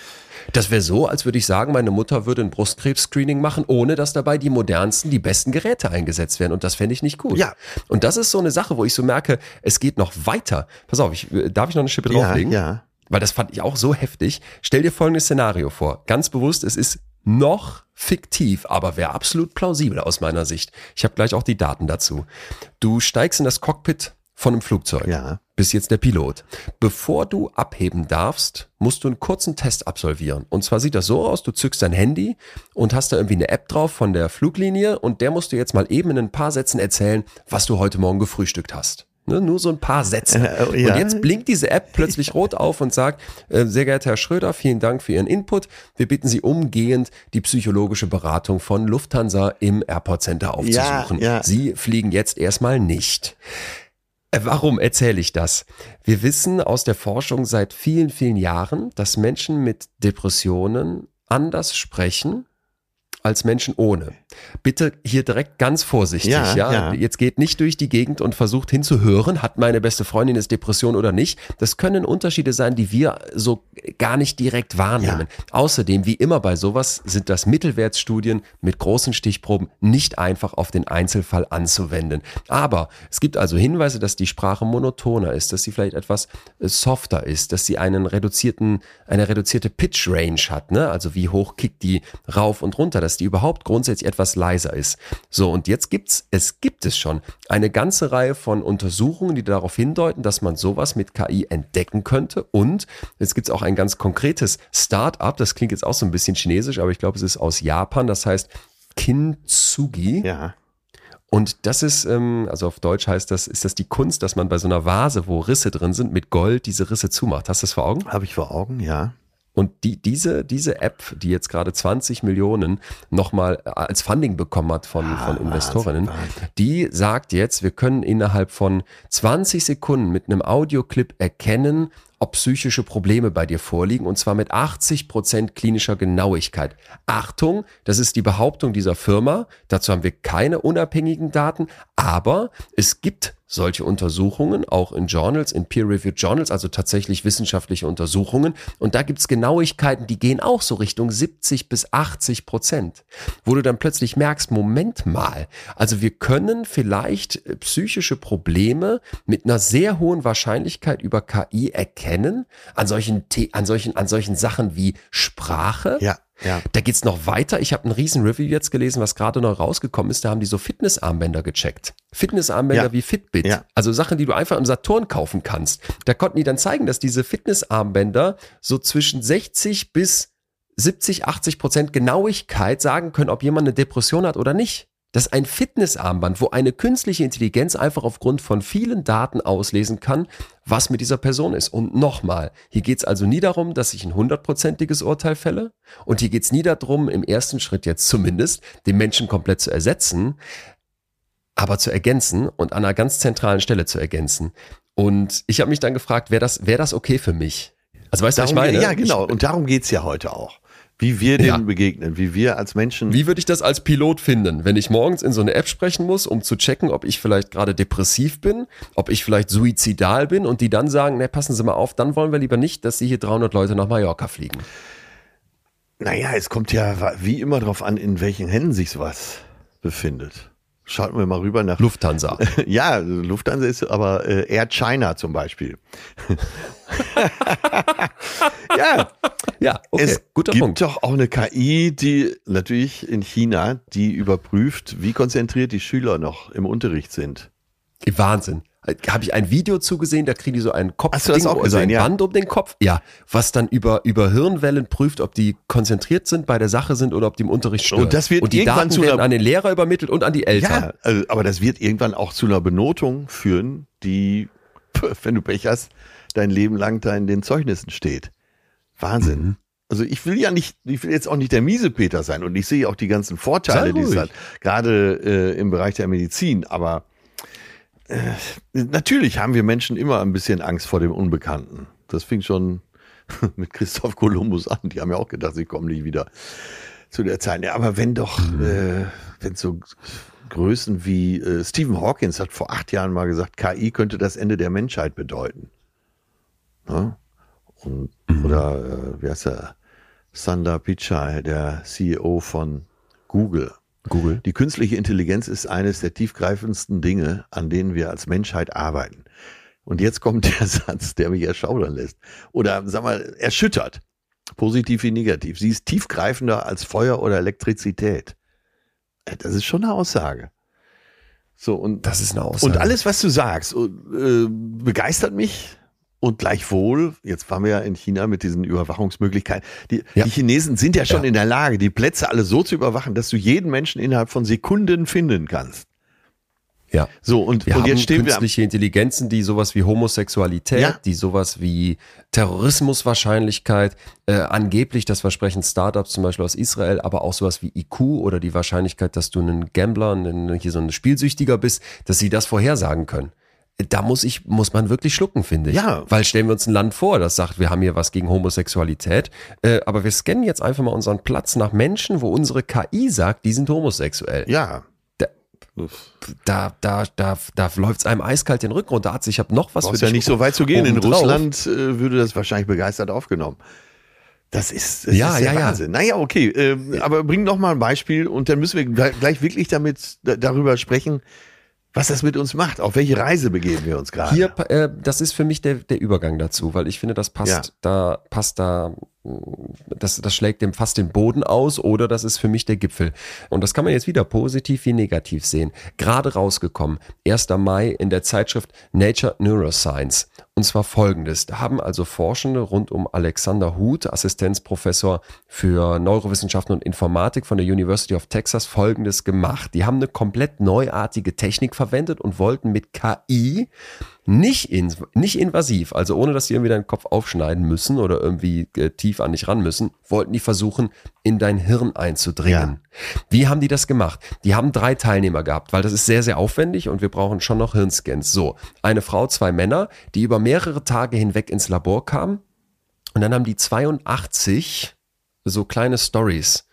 Das wäre so, als würde ich sagen, meine Mutter würde ein Brustkrebs-Screening machen, ohne dass dabei die modernsten, die besten Geräte eingesetzt werden. Und das fände ich nicht gut. Ja. Und das ist so eine Sache, wo ich so merke, es geht noch weiter. Pass auf, ich, darf ich noch eine Schippe drauflegen? Ja, ja weil das fand ich auch so heftig. Stell dir folgendes Szenario vor. Ganz bewusst, es ist noch fiktiv, aber wäre absolut plausibel aus meiner Sicht. Ich habe gleich auch die Daten dazu. Du steigst in das Cockpit von einem Flugzeug. Ja. Bist jetzt der Pilot. Bevor du abheben darfst, musst du einen kurzen Test absolvieren. Und zwar sieht das so aus, du zückst dein Handy und hast da irgendwie eine App drauf von der Fluglinie und der musst du jetzt mal eben in ein paar Sätzen erzählen, was du heute Morgen gefrühstückt hast. Ne, nur so ein paar Sätze. Äh, ja. Und jetzt blinkt diese App plötzlich rot auf und sagt, äh, sehr geehrter Herr Schröder, vielen Dank für Ihren Input. Wir bitten Sie umgehend, die psychologische Beratung von Lufthansa im Airport Center aufzusuchen. Ja, ja. Sie fliegen jetzt erstmal nicht. Äh, warum erzähle ich das? Wir wissen aus der Forschung seit vielen, vielen Jahren, dass Menschen mit Depressionen anders sprechen als Menschen ohne. Bitte hier direkt ganz vorsichtig, ja, ja? ja, Jetzt geht nicht durch die Gegend und versucht hinzuhören, hat meine beste Freundin jetzt Depression oder nicht. Das können Unterschiede sein, die wir so gar nicht direkt wahrnehmen. Ja. Außerdem, wie immer bei sowas, sind das Mittelwertstudien mit großen Stichproben nicht einfach auf den Einzelfall anzuwenden. Aber es gibt also Hinweise, dass die Sprache monotoner ist, dass sie vielleicht etwas äh, softer ist, dass sie einen reduzierten, eine reduzierte Pitch Range hat, ne? Also wie hoch kickt die rauf und runter, dass die überhaupt grundsätzlich etwas leiser ist. So, und jetzt gibt's, es gibt es schon eine ganze Reihe von Untersuchungen, die darauf hindeuten, dass man sowas mit KI entdecken könnte. Und jetzt gibt's auch ein ganz konkretes Start-up, das klingt jetzt auch so ein bisschen chinesisch, aber ich glaube, es ist aus Japan, das heißt Kintsugi. Ja. Und das ist, ähm, also auf Deutsch heißt das, ist das die Kunst, dass man bei so einer Vase, wo Risse drin sind, mit Gold diese Risse zumacht. Hast du das vor Augen? Habe ich vor Augen, ja. Und die, diese, diese App, die jetzt gerade 20 Millionen nochmal als Funding bekommen hat von, ah, von Investorinnen, die sagt jetzt, wir können innerhalb von 20 Sekunden mit einem Audioclip erkennen, ob psychische Probleme bei dir vorliegen und zwar mit 80 Prozent klinischer Genauigkeit. Achtung, das ist die Behauptung dieser Firma. Dazu haben wir keine unabhängigen Daten, aber es gibt solche Untersuchungen, auch in Journals, in Peer-Reviewed Journals, also tatsächlich wissenschaftliche Untersuchungen. Und da gibt's Genauigkeiten, die gehen auch so Richtung 70 bis 80 Prozent, wo du dann plötzlich merkst, Moment mal, also wir können vielleicht äh, psychische Probleme mit einer sehr hohen Wahrscheinlichkeit über KI erkennen, an solchen, an solchen, an solchen Sachen wie Sprache. Ja ja. Da geht's noch weiter. Ich habe ein riesen Review jetzt gelesen, was gerade noch rausgekommen ist. Da haben die so Fitnessarmbänder gecheckt. Fitnessarmbänder ja. wie Fitbit. Ja. Also Sachen, die du einfach im Saturn kaufen kannst. Da konnten die dann zeigen, dass diese Fitnessarmbänder so zwischen 60 bis 70, 80 Prozent Genauigkeit sagen können, ob jemand eine Depression hat oder nicht. Das ist ein Fitnessarmband, wo eine künstliche Intelligenz einfach aufgrund von vielen Daten auslesen kann, was mit dieser Person ist. Und nochmal, hier geht es also nie darum, dass ich ein hundertprozentiges Urteil fälle. Und hier geht es nie darum, im ersten Schritt jetzt zumindest, den Menschen komplett zu ersetzen, aber zu ergänzen und an einer ganz zentralen Stelle zu ergänzen. Und ich habe mich dann gefragt, wäre das, wär das okay für mich? Also weißt du, was ich meine? Ja, genau. Und darum geht's ja heute auch. Wie wir denen ja. begegnen, wie wir als Menschen. Wie würde ich das als Pilot finden, wenn ich morgens in so eine App sprechen muss, um zu checken, ob ich vielleicht gerade depressiv bin, ob ich vielleicht suizidal bin und die dann sagen, ne, passen Sie mal auf, dann wollen wir lieber nicht, dass Sie hier 300 Leute nach Mallorca fliegen. Naja, es kommt ja wie immer darauf an, in welchen Händen sich sowas befindet. Schalten wir mal rüber nach Lufthansa. ja, Lufthansa ist aber äh, Air China zum Beispiel. ja, ja, okay, es guter gibt Punkt. doch auch eine KI, die natürlich in China, die überprüft, wie konzentriert die Schüler noch im Unterricht sind. Wahnsinn habe ich ein Video zugesehen, da kriegen die so einen Kopf, Hast du das auch gesehen, ein ja. Band um den Kopf, ja, was dann über über Hirnwellen prüft, ob die konzentriert sind, bei der Sache sind oder ob die im Unterricht stört. Und das wird und die irgendwann Daten zu werden an den Lehrer übermittelt und an die Eltern. Ja, also, aber das wird irgendwann auch zu einer Benotung führen, die, wenn du Pech hast, dein Leben lang da in den Zeugnissen steht. Wahnsinn. Mhm. Also ich will ja nicht, ich will jetzt auch nicht der miese Peter sein und ich sehe auch die ganzen Vorteile, die es hat, gerade äh, im Bereich der Medizin, aber äh, natürlich haben wir Menschen immer ein bisschen Angst vor dem Unbekannten. Das fing schon mit Christoph Kolumbus an. Die haben ja auch gedacht, sie kommen nicht wieder zu der Zeit. Ja, aber wenn doch, mhm. äh, wenn so Größen wie äh, Stephen Hawkins hat vor acht Jahren mal gesagt, KI könnte das Ende der Menschheit bedeuten. Ja? Und, mhm. Oder äh, wie heißt er? Sundar Pichai, der CEO von Google, Google. Die künstliche Intelligenz ist eines der tiefgreifendsten Dinge, an denen wir als Menschheit arbeiten. Und jetzt kommt der Satz, der mich erschaudern lässt. Oder sag mal, erschüttert. Positiv wie negativ. Sie ist tiefgreifender als Feuer oder Elektrizität. Äh, das ist schon eine Aussage. So, und, das ist eine Aussage. Und alles, was du sagst, äh, begeistert mich. Und gleichwohl, jetzt waren wir ja in China mit diesen Überwachungsmöglichkeiten. Die, ja. die Chinesen sind ja schon ja. in der Lage, die Plätze alle so zu überwachen, dass du jeden Menschen innerhalb von Sekunden finden kannst. Ja. So, und, wir und jetzt stehen künstliche wir Intelligenzen, die sowas wie Homosexualität, ja. die sowas wie Terrorismuswahrscheinlichkeit, äh, angeblich das Versprechen Startups zum Beispiel aus Israel, aber auch sowas wie IQ oder die Wahrscheinlichkeit, dass du ein Gambler, ein, hier so ein Spielsüchtiger bist, dass sie das vorhersagen können da muss ich, muss man wirklich schlucken, finde ich. Ja. Weil stellen wir uns ein Land vor, das sagt, wir haben hier was gegen Homosexualität, äh, aber wir scannen jetzt einfach mal unseren Platz nach Menschen, wo unsere KI sagt, die sind homosexuell. Ja. Da, da, da, da, da läuft es einem eiskalt den Rücken runter. Ich habe noch was Brauchst für dich. ja nicht so weit zu gehen. In Russland äh, würde das wahrscheinlich begeistert aufgenommen. Das ist, das ja, ist ja, Wahnsinn. Ja. Naja, okay. Äh, aber bring noch mal ein Beispiel und dann müssen wir gleich wirklich damit darüber sprechen, was das mit uns macht. Auf welche Reise begeben wir uns gerade? Hier, äh, das ist für mich der, der Übergang dazu, weil ich finde, das passt ja. da, passt da das, das schlägt dem fast den Boden aus oder das ist für mich der Gipfel. Und das kann man jetzt wieder positiv wie negativ sehen. Gerade rausgekommen, 1. Mai in der Zeitschrift Nature Neuroscience. Und zwar folgendes. Da haben also Forschende rund um Alexander Huth, Assistenzprofessor für Neurowissenschaften und Informatik von der University of Texas, folgendes gemacht. Die haben eine komplett neuartige Technik verwendet und wollten mit KI nicht, in, nicht invasiv, also ohne dass sie irgendwie deinen Kopf aufschneiden müssen oder irgendwie äh, tief an dich ran müssen, wollten die versuchen, in dein Hirn einzudringen. Ja. Wie haben die das gemacht? Die haben drei Teilnehmer gehabt, weil das ist sehr, sehr aufwendig und wir brauchen schon noch Hirnscans. So, eine Frau, zwei Männer, die über mehrere Tage hinweg ins Labor kamen und dann haben die 82 so kleine Stories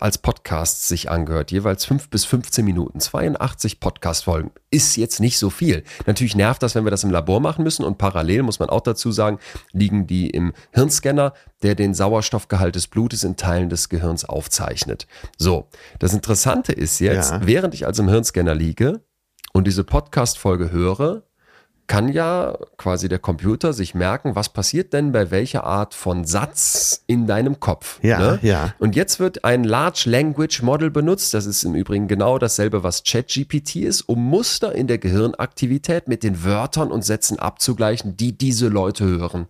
als Podcasts sich angehört, jeweils fünf bis 15 Minuten, 82 Podcast-Folgen, ist jetzt nicht so viel. Natürlich nervt das, wenn wir das im Labor machen müssen und parallel muss man auch dazu sagen, liegen die im Hirnscanner, der den Sauerstoffgehalt des Blutes in Teilen des Gehirns aufzeichnet. So, das Interessante ist jetzt, ja. während ich also im Hirnscanner liege und diese Podcast-Folge höre, kann ja quasi der Computer sich merken, was passiert denn bei welcher Art von Satz in deinem Kopf. Ja, ne? ja. Und jetzt wird ein Large Language Model benutzt. Das ist im Übrigen genau dasselbe, was ChatGPT ist, um Muster in der Gehirnaktivität mit den Wörtern und Sätzen abzugleichen, die diese Leute hören.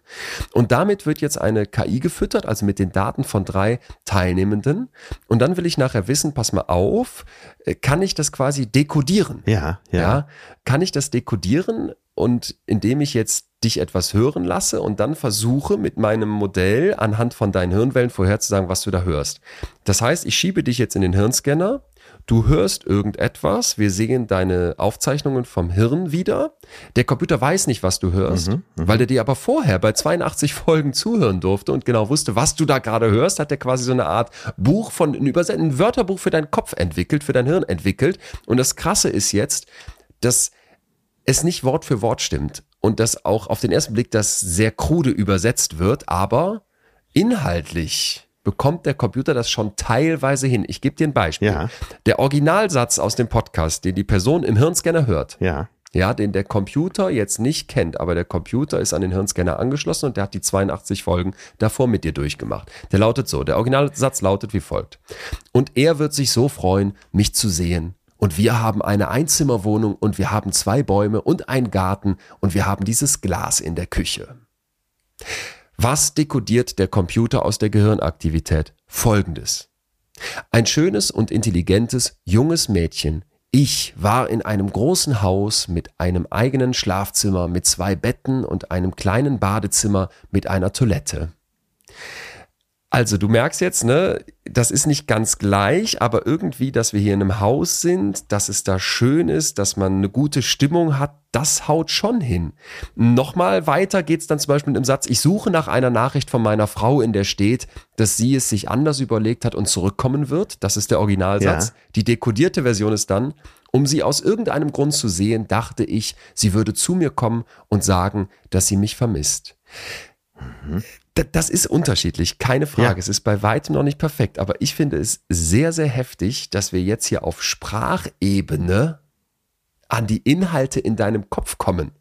Und damit wird jetzt eine KI gefüttert, also mit den Daten von drei Teilnehmenden. Und dann will ich nachher wissen, pass mal auf, äh, kann ich das quasi dekodieren? Ja, ja. ja kann ich das dekodieren? Und indem ich jetzt dich etwas hören lasse und dann versuche mit meinem Modell anhand von deinen Hirnwellen vorherzusagen, was du da hörst. Das heißt, ich schiebe dich jetzt in den Hirnscanner, du hörst irgendetwas, wir sehen deine Aufzeichnungen vom Hirn wieder. Der Computer weiß nicht, was du hörst, mhm, mhm. weil der dir aber vorher bei 82 Folgen zuhören durfte und genau wusste, was du da gerade hörst, hat er quasi so eine Art Buch von, ein, ein Wörterbuch für deinen Kopf entwickelt, für dein Hirn entwickelt. Und das Krasse ist jetzt, dass es nicht Wort für Wort stimmt und dass auch auf den ersten Blick das sehr krude übersetzt wird, aber inhaltlich bekommt der Computer das schon teilweise hin. Ich gebe dir ein Beispiel. Ja. Der Originalsatz aus dem Podcast, den die Person im Hirnscanner hört, ja. Ja, den der Computer jetzt nicht kennt, aber der Computer ist an den Hirnscanner angeschlossen und der hat die 82 Folgen davor mit dir durchgemacht. Der lautet so, der Originalsatz lautet wie folgt. Und er wird sich so freuen, mich zu sehen und wir haben eine Einzimmerwohnung und wir haben zwei Bäume und einen Garten und wir haben dieses Glas in der Küche. Was dekodiert der Computer aus der Gehirnaktivität? Folgendes. Ein schönes und intelligentes junges Mädchen. Ich war in einem großen Haus mit einem eigenen Schlafzimmer, mit zwei Betten und einem kleinen Badezimmer mit einer Toilette. Also du merkst jetzt, ne, das ist nicht ganz gleich, aber irgendwie, dass wir hier in einem Haus sind, dass es da schön ist, dass man eine gute Stimmung hat, das haut schon hin. Nochmal weiter geht's dann zum Beispiel im Satz, ich suche nach einer Nachricht von meiner Frau, in der steht, dass sie es sich anders überlegt hat und zurückkommen wird. Das ist der Originalsatz. Ja. Die dekodierte Version ist dann, um sie aus irgendeinem Grund zu sehen, dachte ich, sie würde zu mir kommen und sagen, dass sie mich vermisst. Mhm das ist unterschiedlich, keine Frage. Ja. Es ist bei weitem noch nicht perfekt, aber ich finde es sehr, sehr heftig, dass wir jetzt hier auf Sprachebene an die Inhalte in deinem Kopf kommen.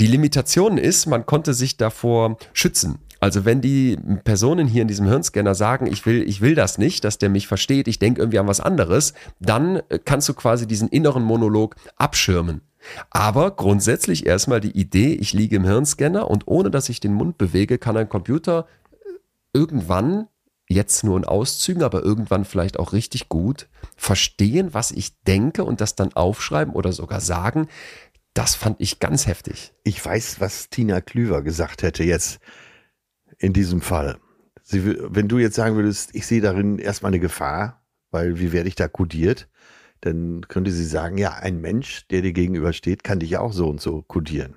Die Limitation ist, man konnte sich davor schützen. Also wenn die Personen hier in diesem Hirnscanner sagen, ich will, ich will das nicht, dass der mich versteht, ich denke irgendwie an was anderes, dann kannst du quasi diesen inneren Monolog abschirmen. Aber grundsätzlich erstmal die Idee, ich liege im Hirnscanner und ohne dass ich den Mund bewege, kann ein Computer irgendwann, jetzt nur in Auszügen, aber irgendwann vielleicht auch richtig gut, verstehen, was ich denke und das dann aufschreiben oder sogar sagen. Das fand ich ganz heftig. Ich weiß, was Tina Klüver gesagt hätte jetzt in diesem Fall. Sie, wenn du jetzt sagen würdest, ich sehe darin erstmal eine Gefahr, weil wie werde ich da kodiert? Dann könnte sie sagen, ja, ein Mensch, der dir gegenübersteht, kann dich ja auch so und so kodieren.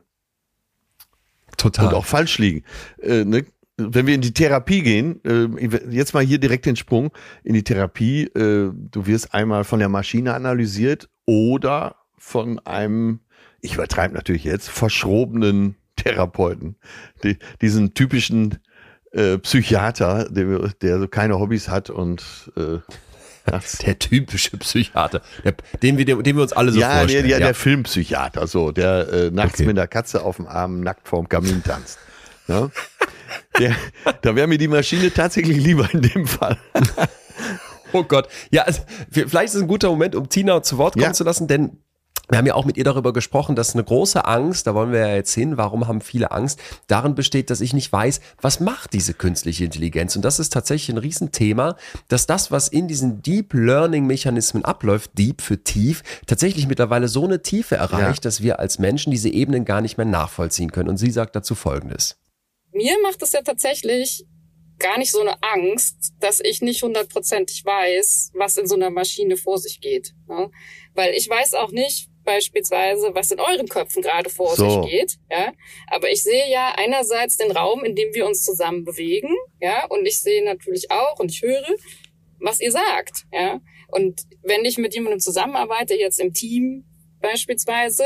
Total. Und auch falsch liegen. Äh, ne? Wenn wir in die Therapie gehen, äh, jetzt mal hier direkt den Sprung in die Therapie, äh, du wirst einmal von der Maschine analysiert oder von einem, ich übertreibe natürlich jetzt, verschrobenen Therapeuten. Die, diesen typischen äh, Psychiater, der, der so keine Hobbys hat und äh, der typische Psychiater, der, den, wir, den wir uns alle so ja, vorstellen. Der, ja, der Filmpsychiater, so, der äh, nachts okay. mit der Katze auf dem Arm nackt vorm Kamin tanzt. Ja? Der, da wäre mir die Maschine tatsächlich lieber in dem Fall. Oh Gott. Ja, also, vielleicht ist es ein guter Moment, um Tina zu Wort kommen ja. zu lassen, denn wir haben ja auch mit ihr darüber gesprochen, dass eine große Angst, da wollen wir ja jetzt hin, warum haben viele Angst, darin besteht, dass ich nicht weiß, was macht diese künstliche Intelligenz. Und das ist tatsächlich ein Riesenthema, dass das, was in diesen Deep Learning Mechanismen abläuft, Deep für tief, tatsächlich mittlerweile so eine Tiefe erreicht, ja. dass wir als Menschen diese Ebenen gar nicht mehr nachvollziehen können. Und sie sagt dazu Folgendes. Mir macht es ja tatsächlich gar nicht so eine Angst, dass ich nicht hundertprozentig weiß, was in so einer Maschine vor sich geht. Ne? Weil ich weiß auch nicht, beispielsweise, was in euren Köpfen gerade vor so. sich geht, ja. Aber ich sehe ja einerseits den Raum, in dem wir uns zusammen bewegen, ja, und ich sehe natürlich auch und ich höre, was ihr sagt, ja. Und wenn ich mit jemandem zusammenarbeite, jetzt im Team beispielsweise,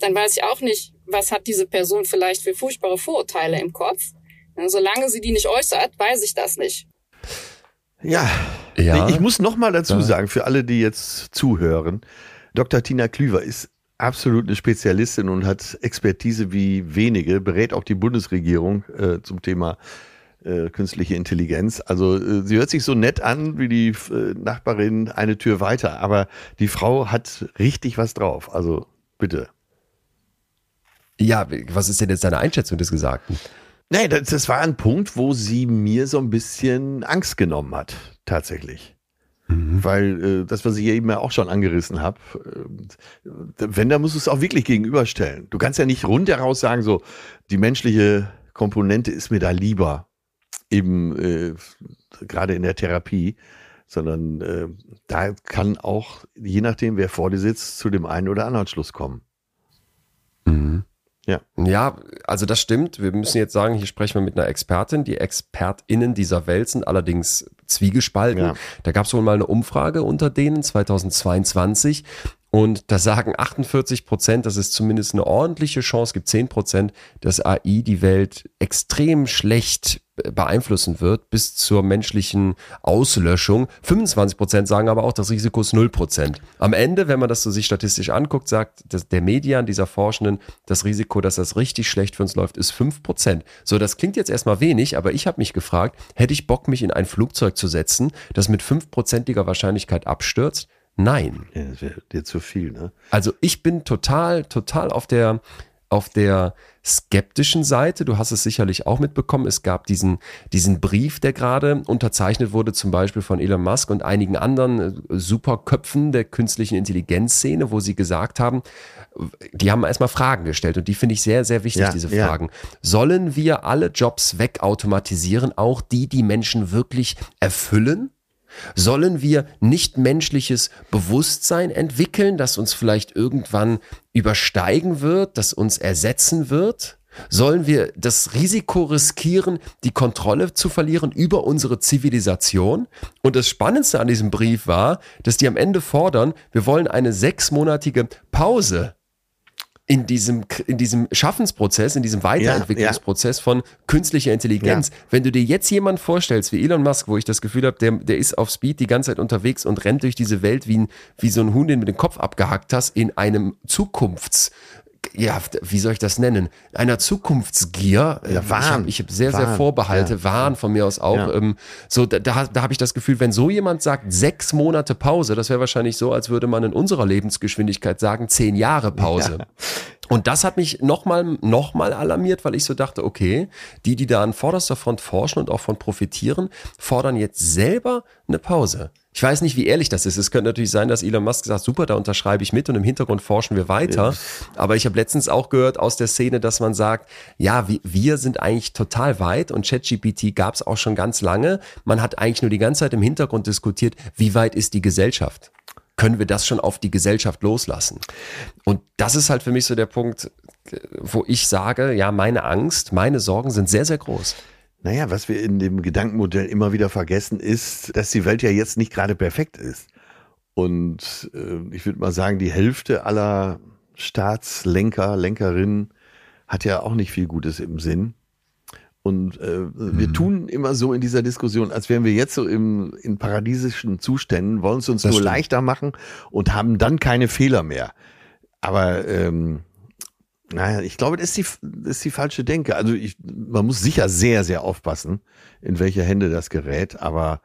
dann weiß ich auch nicht, was hat diese Person vielleicht für furchtbare Vorurteile im Kopf. Solange sie die nicht äußert, weiß ich das nicht. Ja, ja. ich muss noch mal dazu sagen, für alle, die jetzt zuhören, Dr. Tina Klüver ist absolut eine Spezialistin und hat Expertise wie wenige, berät auch die Bundesregierung äh, zum Thema äh, künstliche Intelligenz. Also äh, sie hört sich so nett an wie die äh, Nachbarin eine Tür weiter, aber die Frau hat richtig was drauf. Also bitte. Ja, was ist denn jetzt deine Einschätzung des Gesagten? Nee, das, das war ein Punkt, wo sie mir so ein bisschen Angst genommen hat, tatsächlich. Mhm. Weil äh, das, was ich eben ja auch schon angerissen habe, äh, wenn, da musst du es auch wirklich gegenüberstellen. Du kannst ja nicht rundheraus sagen, so, die menschliche Komponente ist mir da lieber, eben äh, gerade in der Therapie, sondern äh, da kann auch, je nachdem, wer vor dir sitzt, zu dem einen oder anderen Schluss kommen. Mhm. Ja. ja, also das stimmt. Wir müssen jetzt sagen, hier sprechen wir mit einer Expertin. Die ExpertInnen dieser Welt sind allerdings zwiegespalten. Ja. Da gab es wohl mal eine Umfrage unter denen 2022 und da sagen 48 Prozent, dass es zumindest eine ordentliche Chance gibt, 10 Prozent, dass AI die Welt extrem schlecht beeinflussen wird bis zur menschlichen Auslöschung. 25 Prozent sagen aber auch, das Risiko ist 0 Prozent. Am Ende, wenn man das so sich statistisch anguckt, sagt der Median dieser Forschenden, das Risiko, dass das richtig schlecht für uns läuft, ist 5 Prozent. So, das klingt jetzt erstmal wenig, aber ich habe mich gefragt, hätte ich Bock, mich in ein Flugzeug zu setzen, das mit 5%iger Wahrscheinlichkeit abstürzt? Nein. Ja, das wäre dir zu viel, ne? Also ich bin total, total auf der, auf der skeptischen Seite. Du hast es sicherlich auch mitbekommen. Es gab diesen, diesen Brief, der gerade unterzeichnet wurde, zum Beispiel von Elon Musk und einigen anderen äh, Superköpfen der künstlichen Intelligenzszene, wo sie gesagt haben, die haben erstmal Fragen gestellt und die finde ich sehr, sehr wichtig, ja, diese Fragen. Ja. Sollen wir alle Jobs wegautomatisieren, auch die, die Menschen wirklich erfüllen? Sollen wir nichtmenschliches Bewusstsein entwickeln, das uns vielleicht irgendwann übersteigen wird, das uns ersetzen wird? Sollen wir das Risiko riskieren, die Kontrolle zu verlieren über unsere Zivilisation? Und das Spannendste an diesem Brief war, dass die am Ende fordern, wir wollen eine sechsmonatige Pause in diesem, in diesem Schaffensprozess, in diesem Weiterentwicklungsprozess ja, ja. von künstlicher Intelligenz. Ja. Wenn du dir jetzt jemanden vorstellst wie Elon Musk, wo ich das Gefühl habe, der, der ist auf Speed die ganze Zeit unterwegs und rennt durch diese Welt wie, ein, wie so ein Huhn, den du mit dem Kopf abgehackt hast, in einem Zukunfts- ja, wie soll ich das nennen? Einer Zukunftsgier. Ja, Wahn. Ich habe hab sehr, Wahn. sehr Vorbehalte, ja. Wahn von mir aus auch. Ja. Ähm, so, da, da, da habe ich das Gefühl, wenn so jemand sagt, sechs Monate Pause, das wäre wahrscheinlich so, als würde man in unserer Lebensgeschwindigkeit sagen, zehn Jahre Pause. Ja. Und das hat mich nochmal noch mal alarmiert, weil ich so dachte, okay, die, die da an vorderster Front forschen und auch von profitieren, fordern jetzt selber eine Pause. Ich weiß nicht, wie ehrlich das ist. Es könnte natürlich sein, dass Elon Musk sagt, super, da unterschreibe ich mit und im Hintergrund forschen wir weiter. Aber ich habe letztens auch gehört aus der Szene, dass man sagt, ja, wir sind eigentlich total weit und ChatGPT gab es auch schon ganz lange. Man hat eigentlich nur die ganze Zeit im Hintergrund diskutiert, wie weit ist die Gesellschaft? können wir das schon auf die Gesellschaft loslassen? Und das ist halt für mich so der Punkt, wo ich sage, ja, meine Angst, meine Sorgen sind sehr, sehr groß. Naja, was wir in dem Gedankenmodell immer wieder vergessen, ist, dass die Welt ja jetzt nicht gerade perfekt ist. Und äh, ich würde mal sagen, die Hälfte aller Staatslenker, Lenkerinnen hat ja auch nicht viel Gutes im Sinn. Und äh, mhm. wir tun immer so in dieser Diskussion, als wären wir jetzt so im, in paradiesischen Zuständen, wollen es uns das nur stimmt. leichter machen und haben dann keine Fehler mehr. Aber ähm, Naja, ich glaube, das ist die, das ist die falsche Denke. Also ich, man muss sicher sehr, sehr aufpassen, in welche Hände das gerät. Aber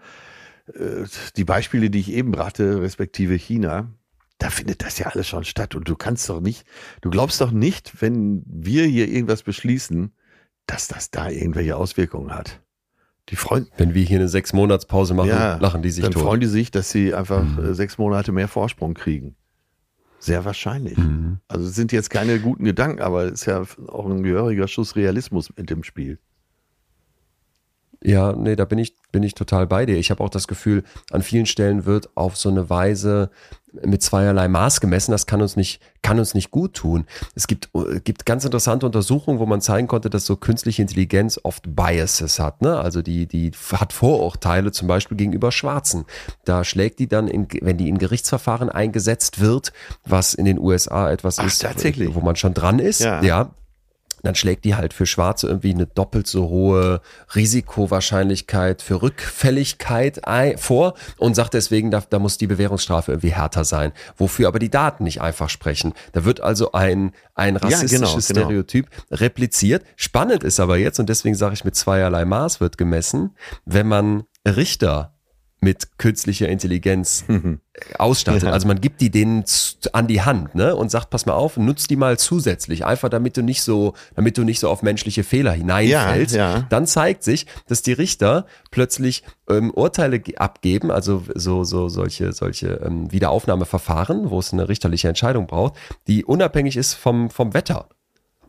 äh, die Beispiele, die ich eben brachte, respektive China, da findet das ja alles schon statt. Und du kannst doch nicht, du glaubst doch nicht, wenn wir hier irgendwas beschließen, dass das da irgendwelche Auswirkungen hat. Die freuen, wenn wir hier eine sechs Monats Pause machen, ja, lachen die sich dann tot. freuen die sich, dass sie einfach mhm. Äh, sechs Monate mehr Vorsprung kriegen. Sehr wahrscheinlich. Mhm. Also es sind jetzt keine guten Gedanken, aber es ist ja auch ein gehöriger Schuss Realismus mit dem Spiel. Ja, nee, da bin ich, bin ich total bei dir. Ich habe auch das Gefühl, an vielen Stellen wird auf so eine Weise mit zweierlei Maß gemessen. Das kann uns nicht, kann uns nicht gut tun. Es gibt, gibt ganz interessante Untersuchungen, wo man zeigen konnte, dass so künstliche Intelligenz oft Biases hat. Ne? Also die, die hat Vorurteile zum Beispiel gegenüber Schwarzen. Da schlägt die dann, in, wenn die in Gerichtsverfahren eingesetzt wird, was in den USA etwas Ach, ist, wo man schon dran ist. Ja. ja dann schlägt die halt für Schwarze irgendwie eine doppelt so hohe Risikowahrscheinlichkeit für Rückfälligkeit vor und sagt deswegen, da, da muss die Bewährungsstrafe irgendwie härter sein. Wofür aber die Daten nicht einfach sprechen. Da wird also ein, ein rassistisches ja, genau, genau. Stereotyp repliziert. Spannend ist aber jetzt, und deswegen sage ich mit zweierlei Maß wird gemessen, wenn man Richter mit künstlicher Intelligenz ausstattet. Also man gibt die denen an die Hand, ne, und sagt, pass mal auf, nutz die mal zusätzlich, einfach damit du nicht so, damit du nicht so auf menschliche Fehler hineinfällst. Ja, ja. Dann zeigt sich, dass die Richter plötzlich ähm, Urteile abgeben, also so so solche solche ähm, Wiederaufnahmeverfahren, wo es eine richterliche Entscheidung braucht, die unabhängig ist vom vom Wetter.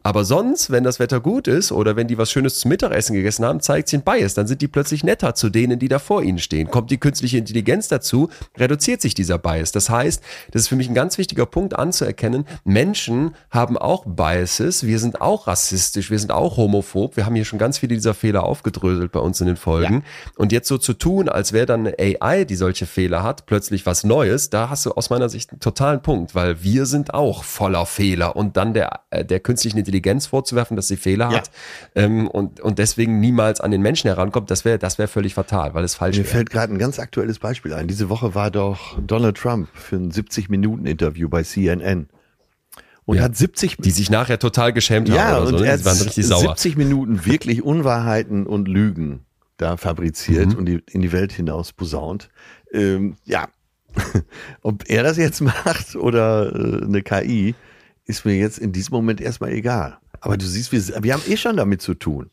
Aber sonst, wenn das Wetter gut ist oder wenn die was Schönes zum Mittagessen gegessen haben, zeigt sie ein Bias. Dann sind die plötzlich netter zu denen, die da vor ihnen stehen. Kommt die künstliche Intelligenz dazu, reduziert sich dieser Bias. Das heißt, das ist für mich ein ganz wichtiger Punkt anzuerkennen. Menschen haben auch Biases. Wir sind auch rassistisch. Wir sind auch homophob. Wir haben hier schon ganz viele dieser Fehler aufgedröselt bei uns in den Folgen. Ja. Und jetzt so zu tun, als wäre dann eine AI, die solche Fehler hat, plötzlich was Neues, da hast du aus meiner Sicht einen totalen Punkt, weil wir sind auch voller Fehler. Und dann der, äh, der künstlichen Intelligenz Intelligenz vorzuwerfen, dass sie Fehler ja. hat ähm, und, und deswegen niemals an den Menschen herankommt, das wäre das wäre völlig fatal, weil es falsch Mir wär. fällt gerade ein ganz aktuelles Beispiel ein. Diese Woche war doch Donald Trump für ein 70-Minuten-Interview bei CNN und ja, hat 70 die sich nachher total geschämt ja, haben oder und so, ne? er waren richtig sauer. 70 Minuten wirklich Unwahrheiten und Lügen da fabriziert mhm. und die, in die Welt hinaus posaunt. Ähm, ja, ob er das jetzt macht oder äh, eine KI, ist mir jetzt in diesem Moment erstmal egal. Aber du siehst, wir, wir haben eh schon damit zu tun.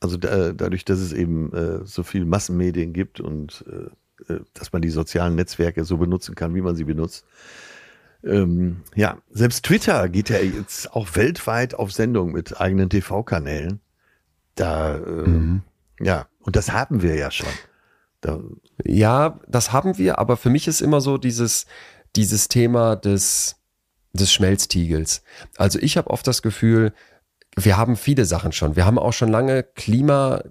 Also da, dadurch, dass es eben äh, so viel Massenmedien gibt und äh, äh, dass man die sozialen Netzwerke so benutzen kann, wie man sie benutzt. Ähm, ja, selbst Twitter geht ja jetzt auch weltweit auf Sendung mit eigenen TV-Kanälen. Da, äh, mhm. ja, und das haben wir ja schon. Da, ja, das haben wir, aber für mich ist immer so dieses, dieses Thema des, des Schmelztiegels. Also ich habe oft das Gefühl, wir haben viele Sachen schon. Wir haben auch schon lange Klima,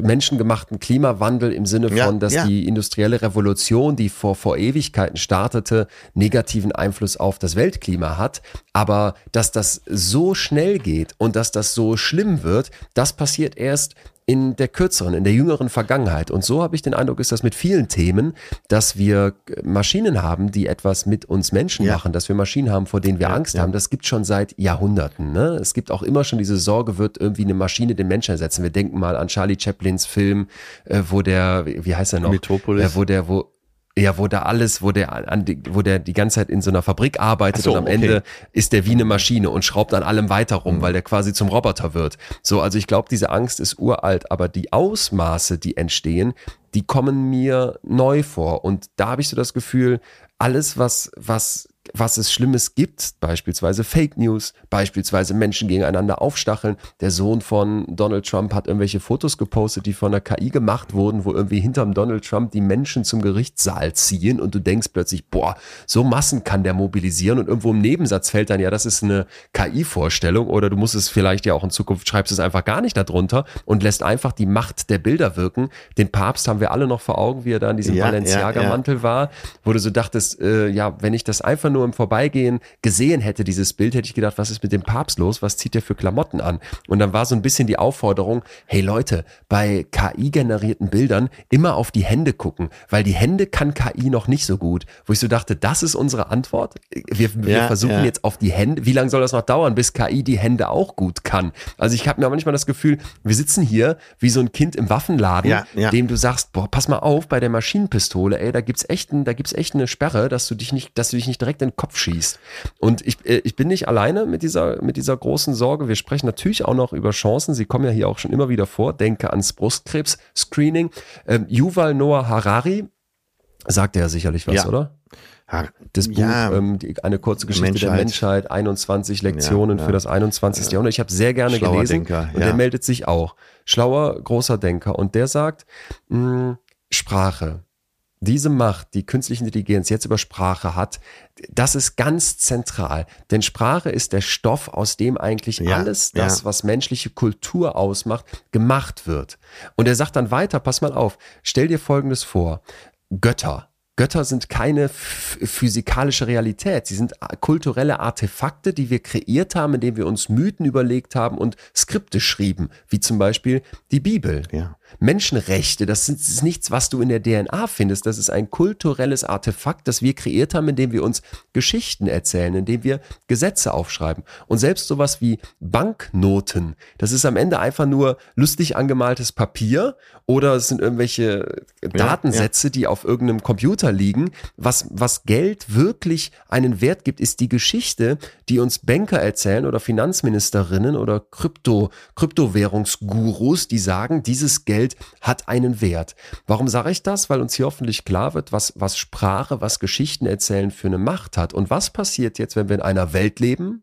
menschengemachten Klimawandel im Sinne von, ja, dass ja. die industrielle Revolution, die vor, vor Ewigkeiten startete, negativen Einfluss auf das Weltklima hat. Aber dass das so schnell geht und dass das so schlimm wird, das passiert erst in der kürzeren, in der jüngeren Vergangenheit. Und so habe ich den Eindruck, ist das mit vielen Themen, dass wir Maschinen haben, die etwas mit uns Menschen ja. machen, dass wir Maschinen haben, vor denen wir ja, Angst ja. haben. Das gibt schon seit Jahrhunderten. Ne? Es gibt auch immer schon diese Sorge, wird irgendwie eine Maschine den Menschen ersetzen. Wir denken mal an Charlie Chaplins Film, äh, wo der, wie heißt er noch? Metropolis. Äh, wo der, wo, ja, wo da alles, wo der an die, wo der die ganze Zeit in so einer Fabrik arbeitet so, und am okay. Ende ist der wie eine Maschine und schraubt an allem weiter rum, mhm. weil der quasi zum Roboter wird. So, also ich glaube, diese Angst ist uralt, aber die Ausmaße, die entstehen, die kommen mir neu vor und da habe ich so das Gefühl, alles was was was es Schlimmes gibt, beispielsweise Fake News, beispielsweise Menschen gegeneinander aufstacheln. Der Sohn von Donald Trump hat irgendwelche Fotos gepostet, die von der KI gemacht wurden, wo irgendwie hinterm Donald Trump die Menschen zum Gerichtssaal ziehen und du denkst plötzlich, boah, so Massen kann der mobilisieren und irgendwo im Nebensatz fällt dann, ja, das ist eine KI-Vorstellung oder du musst es vielleicht ja auch in Zukunft, schreibst es einfach gar nicht darunter und lässt einfach die Macht der Bilder wirken. Den Papst haben wir alle noch vor Augen, wie er da in diesem ja, Balenciaga-Mantel ja, ja. war, wo du so dachtest, äh, ja, wenn ich das einfach nur nur im Vorbeigehen gesehen hätte, dieses Bild, hätte ich gedacht, was ist mit dem Papst los? Was zieht der für Klamotten an? Und dann war so ein bisschen die Aufforderung, hey Leute, bei KI-generierten Bildern immer auf die Hände gucken, weil die Hände kann KI noch nicht so gut. Wo ich so dachte, das ist unsere Antwort. Wir, wir ja, versuchen ja. jetzt auf die Hände. Wie lange soll das noch dauern, bis KI die Hände auch gut kann? Also ich habe mir manchmal das Gefühl, wir sitzen hier wie so ein Kind im Waffenladen, ja, dem du sagst, boah, pass mal auf bei der Maschinenpistole, ey, da gibt's echt, ein, da gibt's echt eine Sperre, dass du dich nicht, dass du dich nicht direkt in den Kopf schießt. Und ich, äh, ich bin nicht alleine mit dieser, mit dieser großen Sorge. Wir sprechen natürlich auch noch über Chancen. Sie kommen ja hier auch schon immer wieder vor. Denke ans Brustkrebs-Screening. Ähm, Yuval Noah Harari, sagt er ja sicherlich was, ja. oder? Das Buch, ja, ähm, die, eine kurze Geschichte Menschheit. der Menschheit, 21 Lektionen ja, für das 21. Jahrhundert. Ich habe sehr gerne Schlauer gelesen Denker, und der meldet sich auch. Schlauer, großer Denker. Und der sagt, mh, hm, Sprache, diese Macht, die künstliche Intelligenz jetzt über Sprache hat, das ist ganz zentral. Denn Sprache ist der Stoff, aus dem eigentlich ja, alles das, ja. was menschliche Kultur ausmacht, gemacht wird. Und er sagt dann weiter, pass mal auf, stell dir Folgendes vor. Götter, Götter sind keine physikalische Realität. Sie sind kulturelle Artefakte, die wir kreiert haben, indem wir uns Mythen überlegt haben und Skripte schrieben, wie zum Beispiel die Bibel. Ja. Menschenrechte, das ist nichts, was du in der DNA findest. Das ist ein kulturelles Artefakt, das wir kreiert haben, indem wir uns Geschichten erzählen, indem wir Gesetze aufschreiben. Und selbst sowas wie Banknoten, das ist am Ende einfach nur lustig angemaltes Papier oder es sind irgendwelche Datensätze, ja, ja. die auf irgendeinem Computer liegen. Was, was Geld wirklich einen Wert gibt, ist die Geschichte, die uns Banker erzählen oder Finanzministerinnen oder Krypto, Kryptowährungsgurus, die sagen, dieses Geld Geld hat einen Wert. Warum sage ich das? Weil uns hier hoffentlich klar wird, was, was Sprache, was Geschichten erzählen für eine Macht hat. Und was passiert jetzt, wenn wir in einer Welt leben,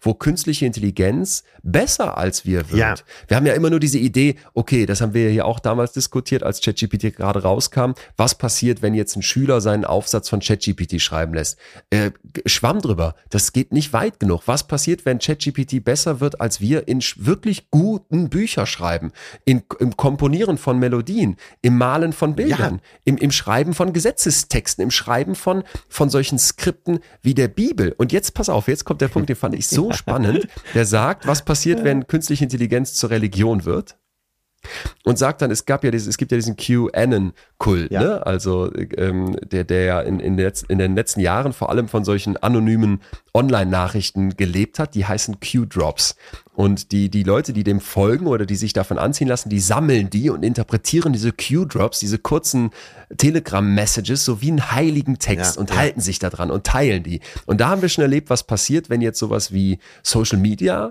wo künstliche Intelligenz besser als wir wird. Ja. Wir haben ja immer nur diese Idee, okay, das haben wir ja auch damals diskutiert, als ChatGPT gerade rauskam. Was passiert, wenn jetzt ein Schüler seinen Aufsatz von ChatGPT schreiben lässt? Äh, schwamm drüber. Das geht nicht weit genug. Was passiert, wenn ChatGPT besser wird, als wir in wirklich guten Bücher schreiben? In, Im Komponieren von Melodien, im Malen von Bildern, ja. im, im Schreiben von Gesetzestexten, im Schreiben von, von solchen Skripten wie der Bibel. Und jetzt pass auf, jetzt kommt der Punkt, den fand ich so spannend. Der sagt, was passiert, wenn künstliche Intelligenz zur Religion wird? Und sagt dann, es gab ja dieses, es gibt ja diesen QAnon-Kult, ja. ne? Also ähm, der, der ja in, in, der, in den letzten Jahren vor allem von solchen anonymen Online-Nachrichten gelebt hat, die heißen Q-Drops. Und die, die Leute, die dem folgen oder die sich davon anziehen lassen, die sammeln die und interpretieren diese Q-Drops, diese kurzen Telegram-Messages, so wie einen heiligen Text ja, und ja. halten sich daran und teilen die. Und da haben wir schon erlebt, was passiert, wenn jetzt sowas wie Social Media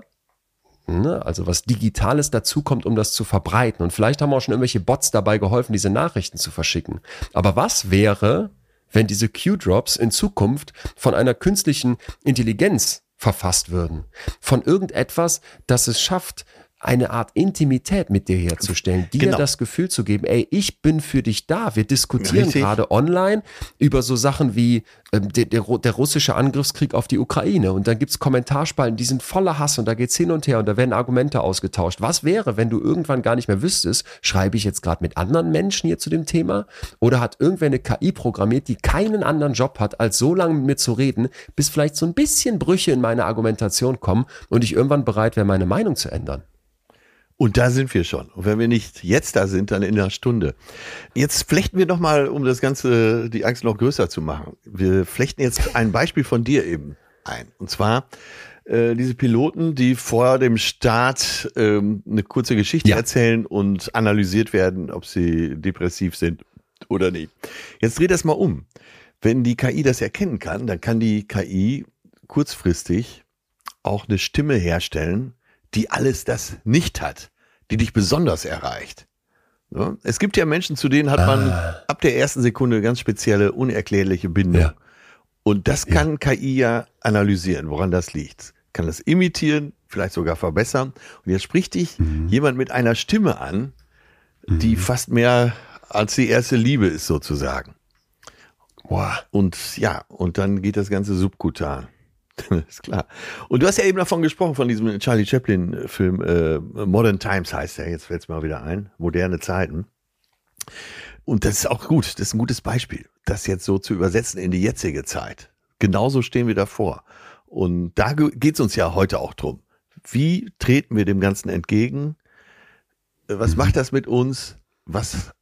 Ne? Also was Digitales dazukommt, um das zu verbreiten. Und vielleicht haben auch schon irgendwelche Bots dabei geholfen, diese Nachrichten zu verschicken. Aber was wäre, wenn diese Q-Drops in Zukunft von einer künstlichen Intelligenz verfasst würden? Von irgendetwas, das es schafft, eine Art Intimität mit dir herzustellen, dir genau. das Gefühl zu geben, ey, ich bin für dich da. Wir diskutieren Richtig. gerade online über so Sachen wie äh, der, der, der, russische Angriffskrieg auf die Ukraine und dann gibt's Kommentarspalten, die sind voller Hass und da geht's hin und her und da werden Argumente ausgetauscht. Was wäre, wenn du irgendwann gar nicht mehr wüsstest, schreibe ich jetzt gerade mit anderen Menschen hier zu dem Thema oder hat irgendwer eine KI programmiert, die keinen anderen Job hat, als so lange mit mir zu reden, bis vielleicht so ein bisschen Brüche in meine Argumentation kommen und ich irgendwann bereit wäre, meine Meinung zu ändern. Und da sind wir schon. Und wenn wir nicht jetzt da sind, dann in einer Stunde. Jetzt flechten wir noch mal, um das Ganze, die Angst noch größer zu machen. Wir flechten jetzt ein Beispiel von dir eben ein. Und zwar äh, diese Piloten, die vor dem Start ähm, eine kurze Geschichte ja. erzählen und analysiert werden, ob sie depressiv sind oder nicht. Jetzt dreh das mal um. Wenn die KI das erkennen kann, dann kann die KI kurzfristig auch eine Stimme herstellen, die alles das nicht hat, die dich besonders erreicht. Ja? Es gibt ja Menschen, zu denen hat man ah. ab der ersten Sekunde ganz spezielle, unerklärliche Bindung. Ja. Und das kann ja. KI ja analysieren, woran das liegt. Kann das imitieren, vielleicht sogar verbessern. Und jetzt spricht dich mhm. jemand mit einer Stimme an, die mhm. fast mehr als die erste Liebe ist sozusagen. Boah. Und ja, und dann geht das Ganze subkutan. ist klar. Und du hast ja eben davon gesprochen, von diesem Charlie Chaplin-Film, äh, Modern Times heißt er, jetzt fällt es mal wieder ein, moderne Zeiten. Und das ist auch gut, das ist ein gutes Beispiel, das jetzt so zu übersetzen in die jetzige Zeit. genauso stehen wir davor. Und da geht es uns ja heute auch drum. Wie treten wir dem Ganzen entgegen? Was mhm. macht das mit uns? Was,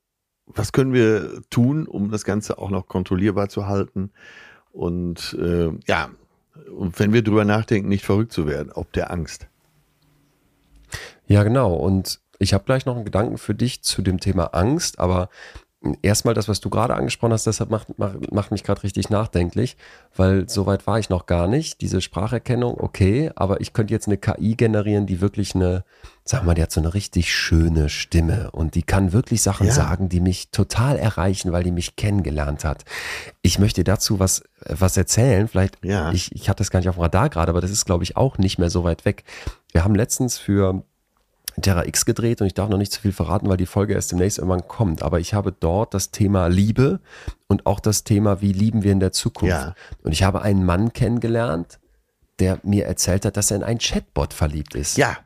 was können wir tun, um das Ganze auch noch kontrollierbar zu halten? Und äh, ja, wenn wir drüber nachdenken, nicht verrückt zu werden, ob der Angst. Ja, genau. Und ich habe gleich noch einen Gedanken für dich zu dem Thema Angst, aber erstmal das, was du gerade angesprochen hast, deshalb macht, macht, macht mich gerade richtig nachdenklich, weil so weit war ich noch gar nicht. Diese Spracherkennung, okay, aber ich könnte jetzt eine KI generieren, die wirklich eine, sag mal, die hat so eine richtig schöne Stimme und die kann wirklich Sachen ja. sagen, die mich total erreichen, weil die mich kennengelernt hat. Ich möchte dazu was, was erzählen. Vielleicht, ja. ich, ich hatte das gar nicht auf dem Radar gerade, aber das ist, glaube ich, auch nicht mehr so weit weg. Wir haben letztens für Terra X gedreht und ich darf noch nicht zu viel verraten, weil die Folge erst demnächst irgendwann kommt. Aber ich habe dort das Thema Liebe und auch das Thema, wie lieben wir in der Zukunft. Ja. Und ich habe einen Mann kennengelernt, der mir erzählt hat, dass er in einen Chatbot verliebt ist. Ja.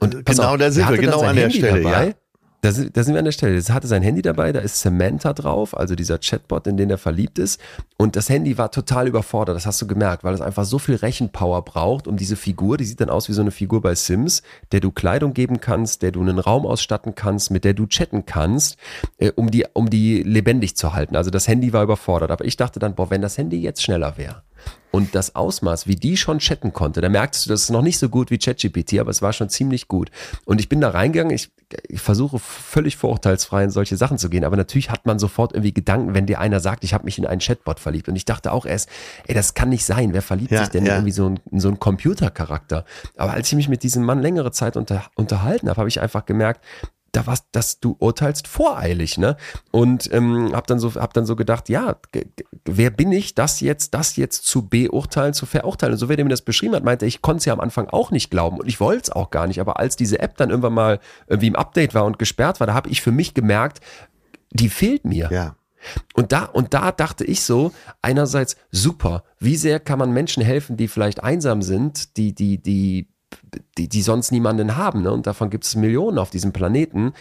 und genau, auf, da sind wir, genau an der Handy Stelle. Dabei, ja. Da sind, da sind wir an der Stelle. Es hatte sein Handy dabei, da ist Samantha drauf, also dieser Chatbot, in den er verliebt ist. Und das Handy war total überfordert, das hast du gemerkt, weil es einfach so viel Rechenpower braucht, um diese Figur, die sieht dann aus wie so eine Figur bei Sims, der du Kleidung geben kannst, der du einen Raum ausstatten kannst, mit der du chatten kannst, äh, um, die, um die lebendig zu halten. Also das Handy war überfordert. Aber ich dachte dann, boah, wenn das Handy jetzt schneller wäre und das Ausmaß, wie die schon chatten konnte, da merktest du, das ist noch nicht so gut wie ChatGPT, aber es war schon ziemlich gut. Und ich bin da reingegangen, ich, ich versuche völlig vorurteilsfrei in solche Sachen zu gehen, aber natürlich hat man sofort irgendwie Gedanken, wenn dir einer sagt, ich habe mich in einen Chatbot verliebt. Und ich dachte auch erst, ey, das kann nicht sein. Wer verliebt ja, sich denn ja. irgendwie so in so einen Computercharakter? Aber als ich mich mit diesem Mann längere Zeit unter, unterhalten habe, habe ich einfach gemerkt, da warst, dass du urteilst voreilig, ne? Und ähm, hab dann so, hab dann so gedacht, ja, wer bin ich, das jetzt, das jetzt zu beurteilen, zu verurteilen? Und so wie er mir das beschrieben hat, meinte ich, konnte es ja am Anfang auch nicht glauben und ich wollte es auch gar nicht. Aber als diese App dann irgendwann mal irgendwie im Update war und gesperrt war, da habe ich für mich gemerkt, die fehlt mir. Ja. Und da, und da dachte ich so, einerseits super, wie sehr kann man Menschen helfen, die vielleicht einsam sind, die, die, die die, die sonst niemanden haben. Ne? Und davon gibt es Millionen auf diesem Planeten.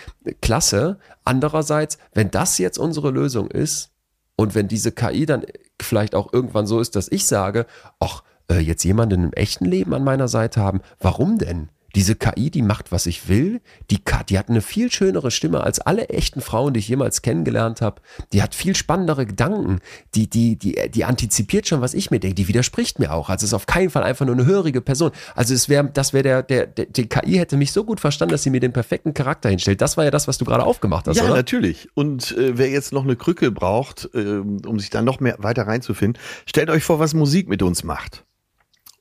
Klasse. Andererseits, wenn das jetzt unsere Lösung ist und wenn diese KI dann vielleicht auch irgendwann so ist, dass ich sage, ach, äh, jetzt jemanden im echten Leben an meiner Seite haben, warum denn? Diese KI, die macht, was ich will. Die, die hat eine viel schönere Stimme als alle echten Frauen, die ich jemals kennengelernt habe. Die hat viel spannendere Gedanken. Die, die, die, die antizipiert schon, was ich mir denke. Die widerspricht mir auch. Also es ist auf keinen Fall einfach nur eine hörige Person. Also es wäre, das wäre der, der, der, die KI hätte mich so gut verstanden, dass sie mir den perfekten Charakter hinstellt. Das war ja das, was du gerade aufgemacht hast, ja, oder? Natürlich. Und äh, wer jetzt noch eine Krücke braucht, äh, um sich da noch mehr weiter reinzufinden, stellt euch vor, was Musik mit uns macht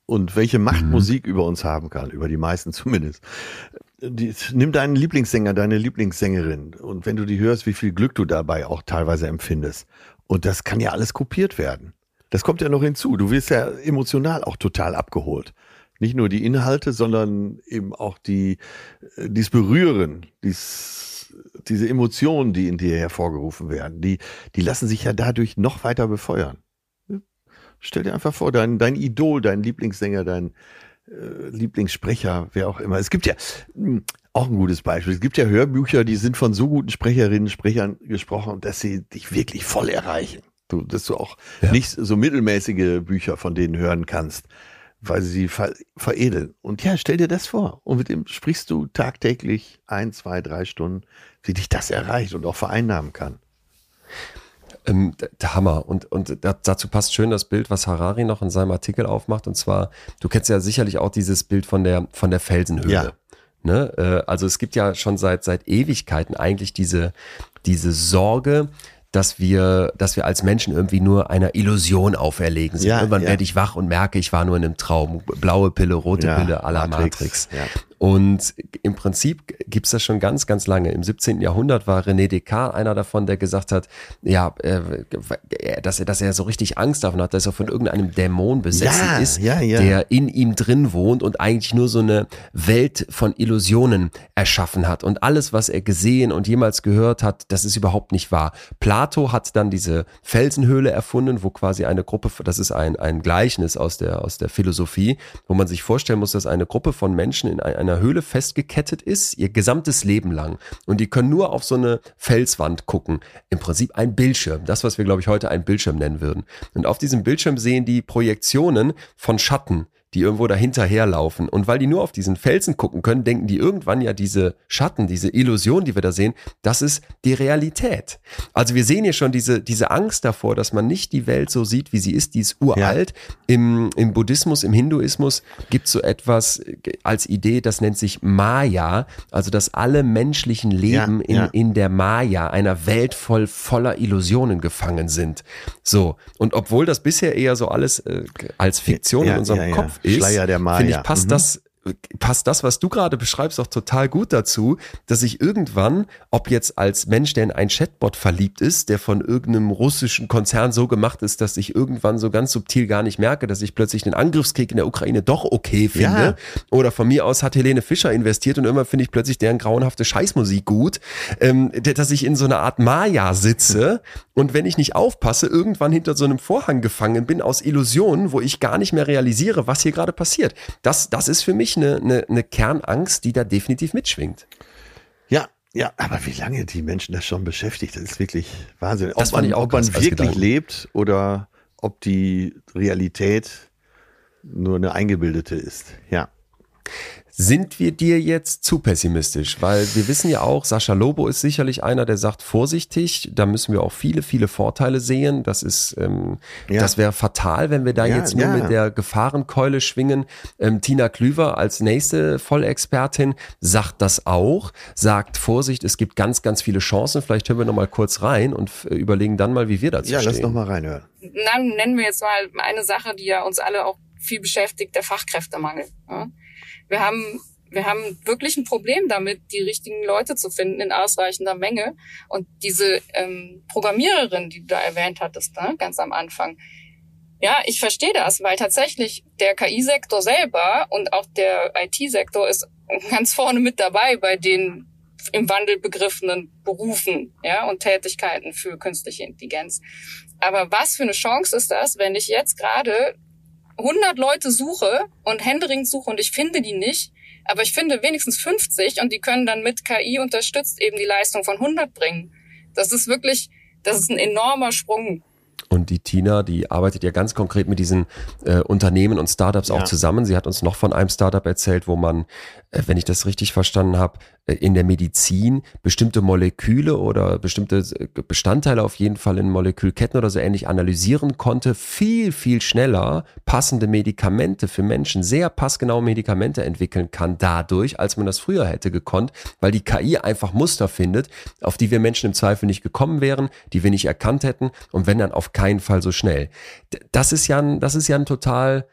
und welche Macht mhm. Musik über uns haben kann, über die meisten zumindest. Die, nimm deinen Lieblingssänger, deine Lieblingssängerin und wenn du die hörst, wie viel Glück du dabei auch teilweise empfindest. Und das kann ja alles kopiert werden. Das kommt ja noch hinzu. Du wirst ja emotional auch total abgeholt. Nicht nur die Inhalte, sondern eben auch die, äh, dies Berühren, dies, diese Emotionen, die in dir hervorgerufen werden, die, die lassen sich ja dadurch noch weiter befeuern. Stell dir einfach vor, dein, dein Idol, dein Lieblingssänger, dein äh, Lieblingssprecher, wer auch immer. Es gibt ja mh, hm, auch ein gutes Beispiel. Es gibt ja Hörbücher, die sind von so guten Sprecherinnen, Sprechern gesprochen, dass sie dich wirklich voll erreichen. Du, dass du auch ja. nicht so mittelmäßige Bücher von denen hören kannst, weil sie sie ver veredeln. Und ja, stell dir das vor. Und mit dem sprichst du tagtäglich ein, zwei, drei Stunden, wie dich das erreicht und auch vereinnahmen kann. Ähm, der Hammer. Und, und dazu passt schön das Bild, was Harari noch in seinem Artikel aufmacht. Und zwar, du kennst ja sicherlich auch dieses Bild von der, von der Felsenhöhle. Ja. Ne? Äh, also es gibt ja schon seit, seit Ewigkeiten eigentlich diese, diese Sorge, dass wir, dass wir als Menschen irgendwie nur einer Illusion auferlegen sind. Ja, Irgendwann ja. werde ich wach und merke, ich war nur in einem Traum. Blaue Pille, rote ja, Pille, à la Matrix. Matrix. Und im Prinzip gibt's das schon ganz, ganz lange. Im 17. Jahrhundert war René Descartes einer davon, der gesagt hat, ja, äh, dass, er, dass er so richtig Angst davon hat, dass er von irgendeinem Dämon besessen ja, ist, ja, ja. der in ihm drin wohnt und eigentlich nur so eine Welt von Illusionen erschaffen hat. Und alles, was er gesehen und jemals gehört hat, das ist überhaupt nicht wahr. Plato hat dann diese Felsenhöhle erfunden, wo quasi eine Gruppe, das ist ein, ein Gleichnis aus der, aus der Philosophie, wo man sich vorstellen muss, dass eine Gruppe von Menschen in ein, einer Höhle festgekettet ist, ihr gesamtes Leben lang. Und die können nur auf so eine Felswand gucken. Im Prinzip ein Bildschirm. Das, was wir, glaube ich, heute einen Bildschirm nennen würden. Und auf diesem Bildschirm sehen die Projektionen von Schatten die irgendwo dahinter herlaufen. Und weil die nur auf diesen Felsen gucken können, denken die irgendwann ja diese Schatten, diese Illusion, die wir da sehen, das ist die Realität. Also wir sehen hier schon diese, diese Angst davor, dass man nicht die Welt so sieht, wie sie ist, die ist uralt. Ja. Im, Im Buddhismus, im Hinduismus gibt es so etwas als Idee, das nennt sich Maya, also dass alle menschlichen Leben ja, in, ja. in der Maya, einer Welt voll voller Illusionen gefangen sind. So. Und obwohl das bisher eher so alles äh, als Fiktion in unserem Kopf Schleier der Maya. finde ich, passt mhm. das passt das, was du gerade beschreibst, auch total gut dazu, dass ich irgendwann, ob jetzt als Mensch, der in ein Chatbot verliebt ist, der von irgendeinem russischen Konzern so gemacht ist, dass ich irgendwann so ganz subtil gar nicht merke, dass ich plötzlich den Angriffskrieg in der Ukraine doch okay finde. Ja. Oder von mir aus hat Helene Fischer investiert und immer finde ich plötzlich deren grauenhafte Scheißmusik gut, ähm, dass ich in so einer Art Maya sitze und wenn ich nicht aufpasse, irgendwann hinter so einem Vorhang gefangen bin aus Illusionen, wo ich gar nicht mehr realisiere, was hier gerade passiert. Das, das ist für mich eine, eine, eine Kernangst, die da definitiv mitschwingt. Ja, ja, aber wie lange die Menschen das schon beschäftigt, das ist wirklich Wahnsinn. Ob das man, ob man wirklich lebt oder ob die Realität nur eine eingebildete ist. Ja. Sind wir dir jetzt zu pessimistisch? Weil wir wissen ja auch, Sascha Lobo ist sicherlich einer, der sagt, vorsichtig, da müssen wir auch viele, viele Vorteile sehen. Das ist, ähm, ja. das wäre fatal, wenn wir da ja, jetzt nur ja. mit der Gefahrenkeule schwingen. Ähm, Tina Klüver als nächste Vollexpertin sagt das auch, sagt Vorsicht, es gibt ganz, ganz viele Chancen. Vielleicht hören wir nochmal kurz rein und äh, überlegen dann mal, wie wir dazu ja, stehen. Ja, lass nochmal reinhören. Dann nennen wir jetzt mal eine Sache, die ja uns alle auch viel beschäftigt, der Fachkräftemangel. Ja? Wir haben wir haben wirklich ein Problem damit, die richtigen Leute zu finden in ausreichender Menge. Und diese ähm, Programmiererin, die du da erwähnt hattest, ne, ganz am Anfang, ja, ich verstehe das, weil tatsächlich der KI-Sektor selber und auch der IT-Sektor ist ganz vorne mit dabei bei den im Wandel begriffenen Berufen ja, und Tätigkeiten für künstliche Intelligenz. Aber was für eine Chance ist das, wenn ich jetzt gerade 100 Leute suche und händeringend suche und ich finde die nicht, aber ich finde wenigstens 50 und die können dann mit KI unterstützt eben die Leistung von 100 bringen. Das ist wirklich, das ist ein enormer Sprung. Und die Tina, die arbeitet ja ganz konkret mit diesen äh, Unternehmen und Startups ja. auch zusammen. Sie hat uns noch von einem Startup erzählt, wo man, äh, wenn ich das richtig verstanden habe, in der Medizin bestimmte Moleküle oder bestimmte äh, Bestandteile auf jeden Fall in Molekülketten oder so ähnlich analysieren konnte, viel, viel schneller passende Medikamente für Menschen, sehr passgenaue Medikamente entwickeln kann dadurch, als man das früher hätte gekonnt, weil die KI einfach Muster findet, auf die wir Menschen im Zweifel nicht gekommen wären, die wir nicht erkannt hätten und wenn dann auf keinen Fall so schnell. Das ist ja ein, das ist ja ein total,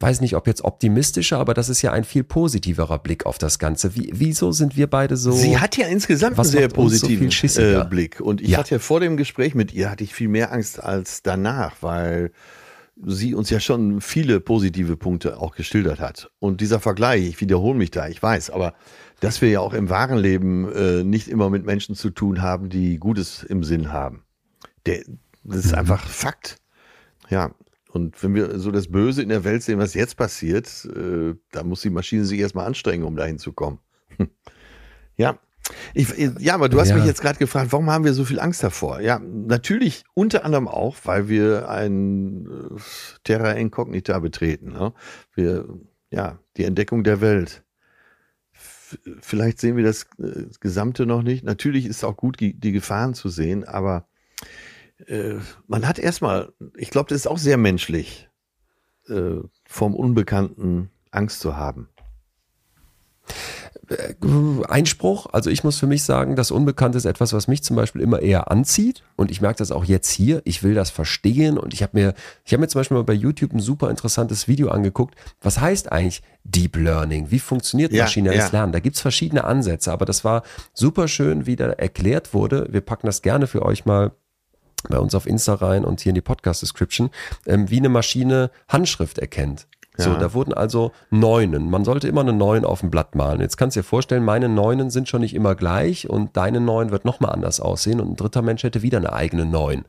weiß nicht, ob jetzt optimistischer, aber das ist ja ein viel positiverer Blick auf das Ganze. Wie, wieso sind wir beide so? Sie hat ja insgesamt einen sehr positiven so äh, Blick. Und ich ja. hatte ja vor dem Gespräch mit ihr, hatte ich viel mehr Angst als danach, weil sie uns ja schon viele positive Punkte auch geschildert hat. Und dieser Vergleich, ich wiederhole mich da, ich weiß, aber dass wir ja auch im wahren Leben äh, nicht immer mit Menschen zu tun haben, die Gutes im Sinn haben. Der, das ist mhm. einfach Fakt. Ja, und wenn wir so das Böse in der Welt sehen, was jetzt passiert, äh, da muss die Maschine sich erstmal anstrengen, um dahin zu kommen. ja. Ich, ja, aber du hast ja. mich jetzt gerade gefragt, warum haben wir so viel Angst davor? Ja, natürlich unter anderem auch, weil wir ein äh, Terra Incognita betreten. Ne? Wir, ja, die Entdeckung der Welt. F vielleicht sehen wir das äh, Gesamte noch nicht. Natürlich ist es auch gut, die, die Gefahren zu sehen, aber äh, man hat erstmal, ich glaube, das ist auch sehr menschlich, äh, vom Unbekannten Angst zu haben. Äh, Einspruch, also ich muss für mich sagen, das Unbekannte ist etwas, was mich zum Beispiel immer eher anzieht und ich merke das auch jetzt hier. Ich will das verstehen und ich habe mir, ich habe mir zum Beispiel mal bei YouTube ein super interessantes Video angeguckt. Was heißt eigentlich Deep Learning? Wie funktioniert ja, maschinelles ja. Lernen? Da gibt's verschiedene Ansätze, aber das war super schön, wie da erklärt wurde. Wir packen das gerne für euch mal bei uns auf Insta rein und hier in die Podcast-Description, ähm, wie eine Maschine Handschrift erkennt. So, da wurden also Neunen. Man sollte immer eine Neun auf dem Blatt malen. Jetzt kannst du dir vorstellen, meine Neunen sind schon nicht immer gleich und deine Neun wird nochmal anders aussehen und ein dritter Mensch hätte wieder eine eigene Neun.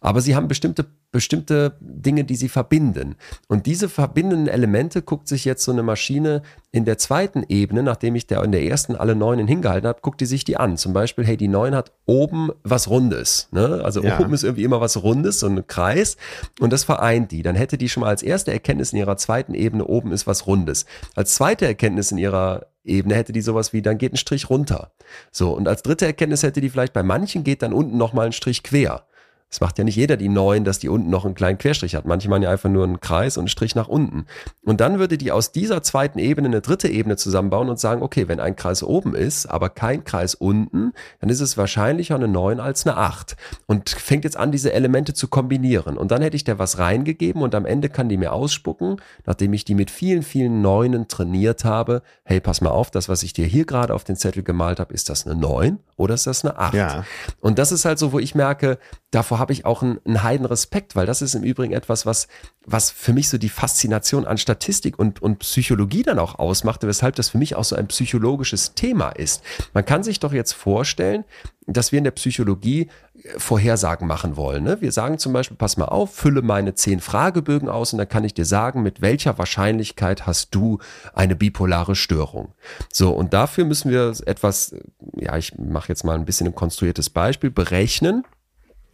Aber sie haben bestimmte bestimmte Dinge, die sie verbinden. Und diese verbindenden Elemente guckt sich jetzt so eine Maschine in der zweiten Ebene, nachdem ich der in der ersten alle Neunen hingehalten habe, guckt die sich die an. Zum Beispiel, hey, die Neun hat oben was Rundes. Ne? Also ja. oben ist irgendwie immer was Rundes, so ein Kreis. Und das vereint die. Dann hätte die schon mal als erste Erkenntnis in ihrer zweiten Ebene, oben ist was Rundes. Als zweite Erkenntnis in ihrer Ebene hätte die sowas wie, dann geht ein Strich runter. So, und als dritte Erkenntnis hätte die vielleicht bei manchen geht dann unten nochmal ein Strich quer. Es macht ja nicht jeder die neun, dass die unten noch einen kleinen Querstrich hat. Manche machen ja einfach nur einen Kreis und einen Strich nach unten. Und dann würde die aus dieser zweiten Ebene eine dritte Ebene zusammenbauen und sagen, okay, wenn ein Kreis oben ist, aber kein Kreis unten, dann ist es wahrscheinlicher eine neun als eine acht. Und fängt jetzt an, diese Elemente zu kombinieren. Und dann hätte ich da was reingegeben und am Ende kann die mir ausspucken, nachdem ich die mit vielen, vielen Neunen trainiert habe, hey, pass mal auf, das, was ich dir hier gerade auf den Zettel gemalt habe, ist das eine neun oder ist das eine acht? Ja. Und das ist halt so, wo ich merke, davor habe ich auch einen, einen heiden Respekt, weil das ist im Übrigen etwas, was, was für mich so die Faszination an Statistik und, und Psychologie dann auch ausmachte, weshalb das für mich auch so ein psychologisches Thema ist. Man kann sich doch jetzt vorstellen, dass wir in der Psychologie äh, Vorhersagen machen wollen. Ne? Wir sagen zum Beispiel, pass mal auf, fülle meine zehn Fragebögen aus und dann kann ich dir sagen, mit welcher Wahrscheinlichkeit hast du eine bipolare Störung. So, und dafür müssen wir etwas, ja, ich mache jetzt mal ein bisschen ein konstruiertes Beispiel, berechnen.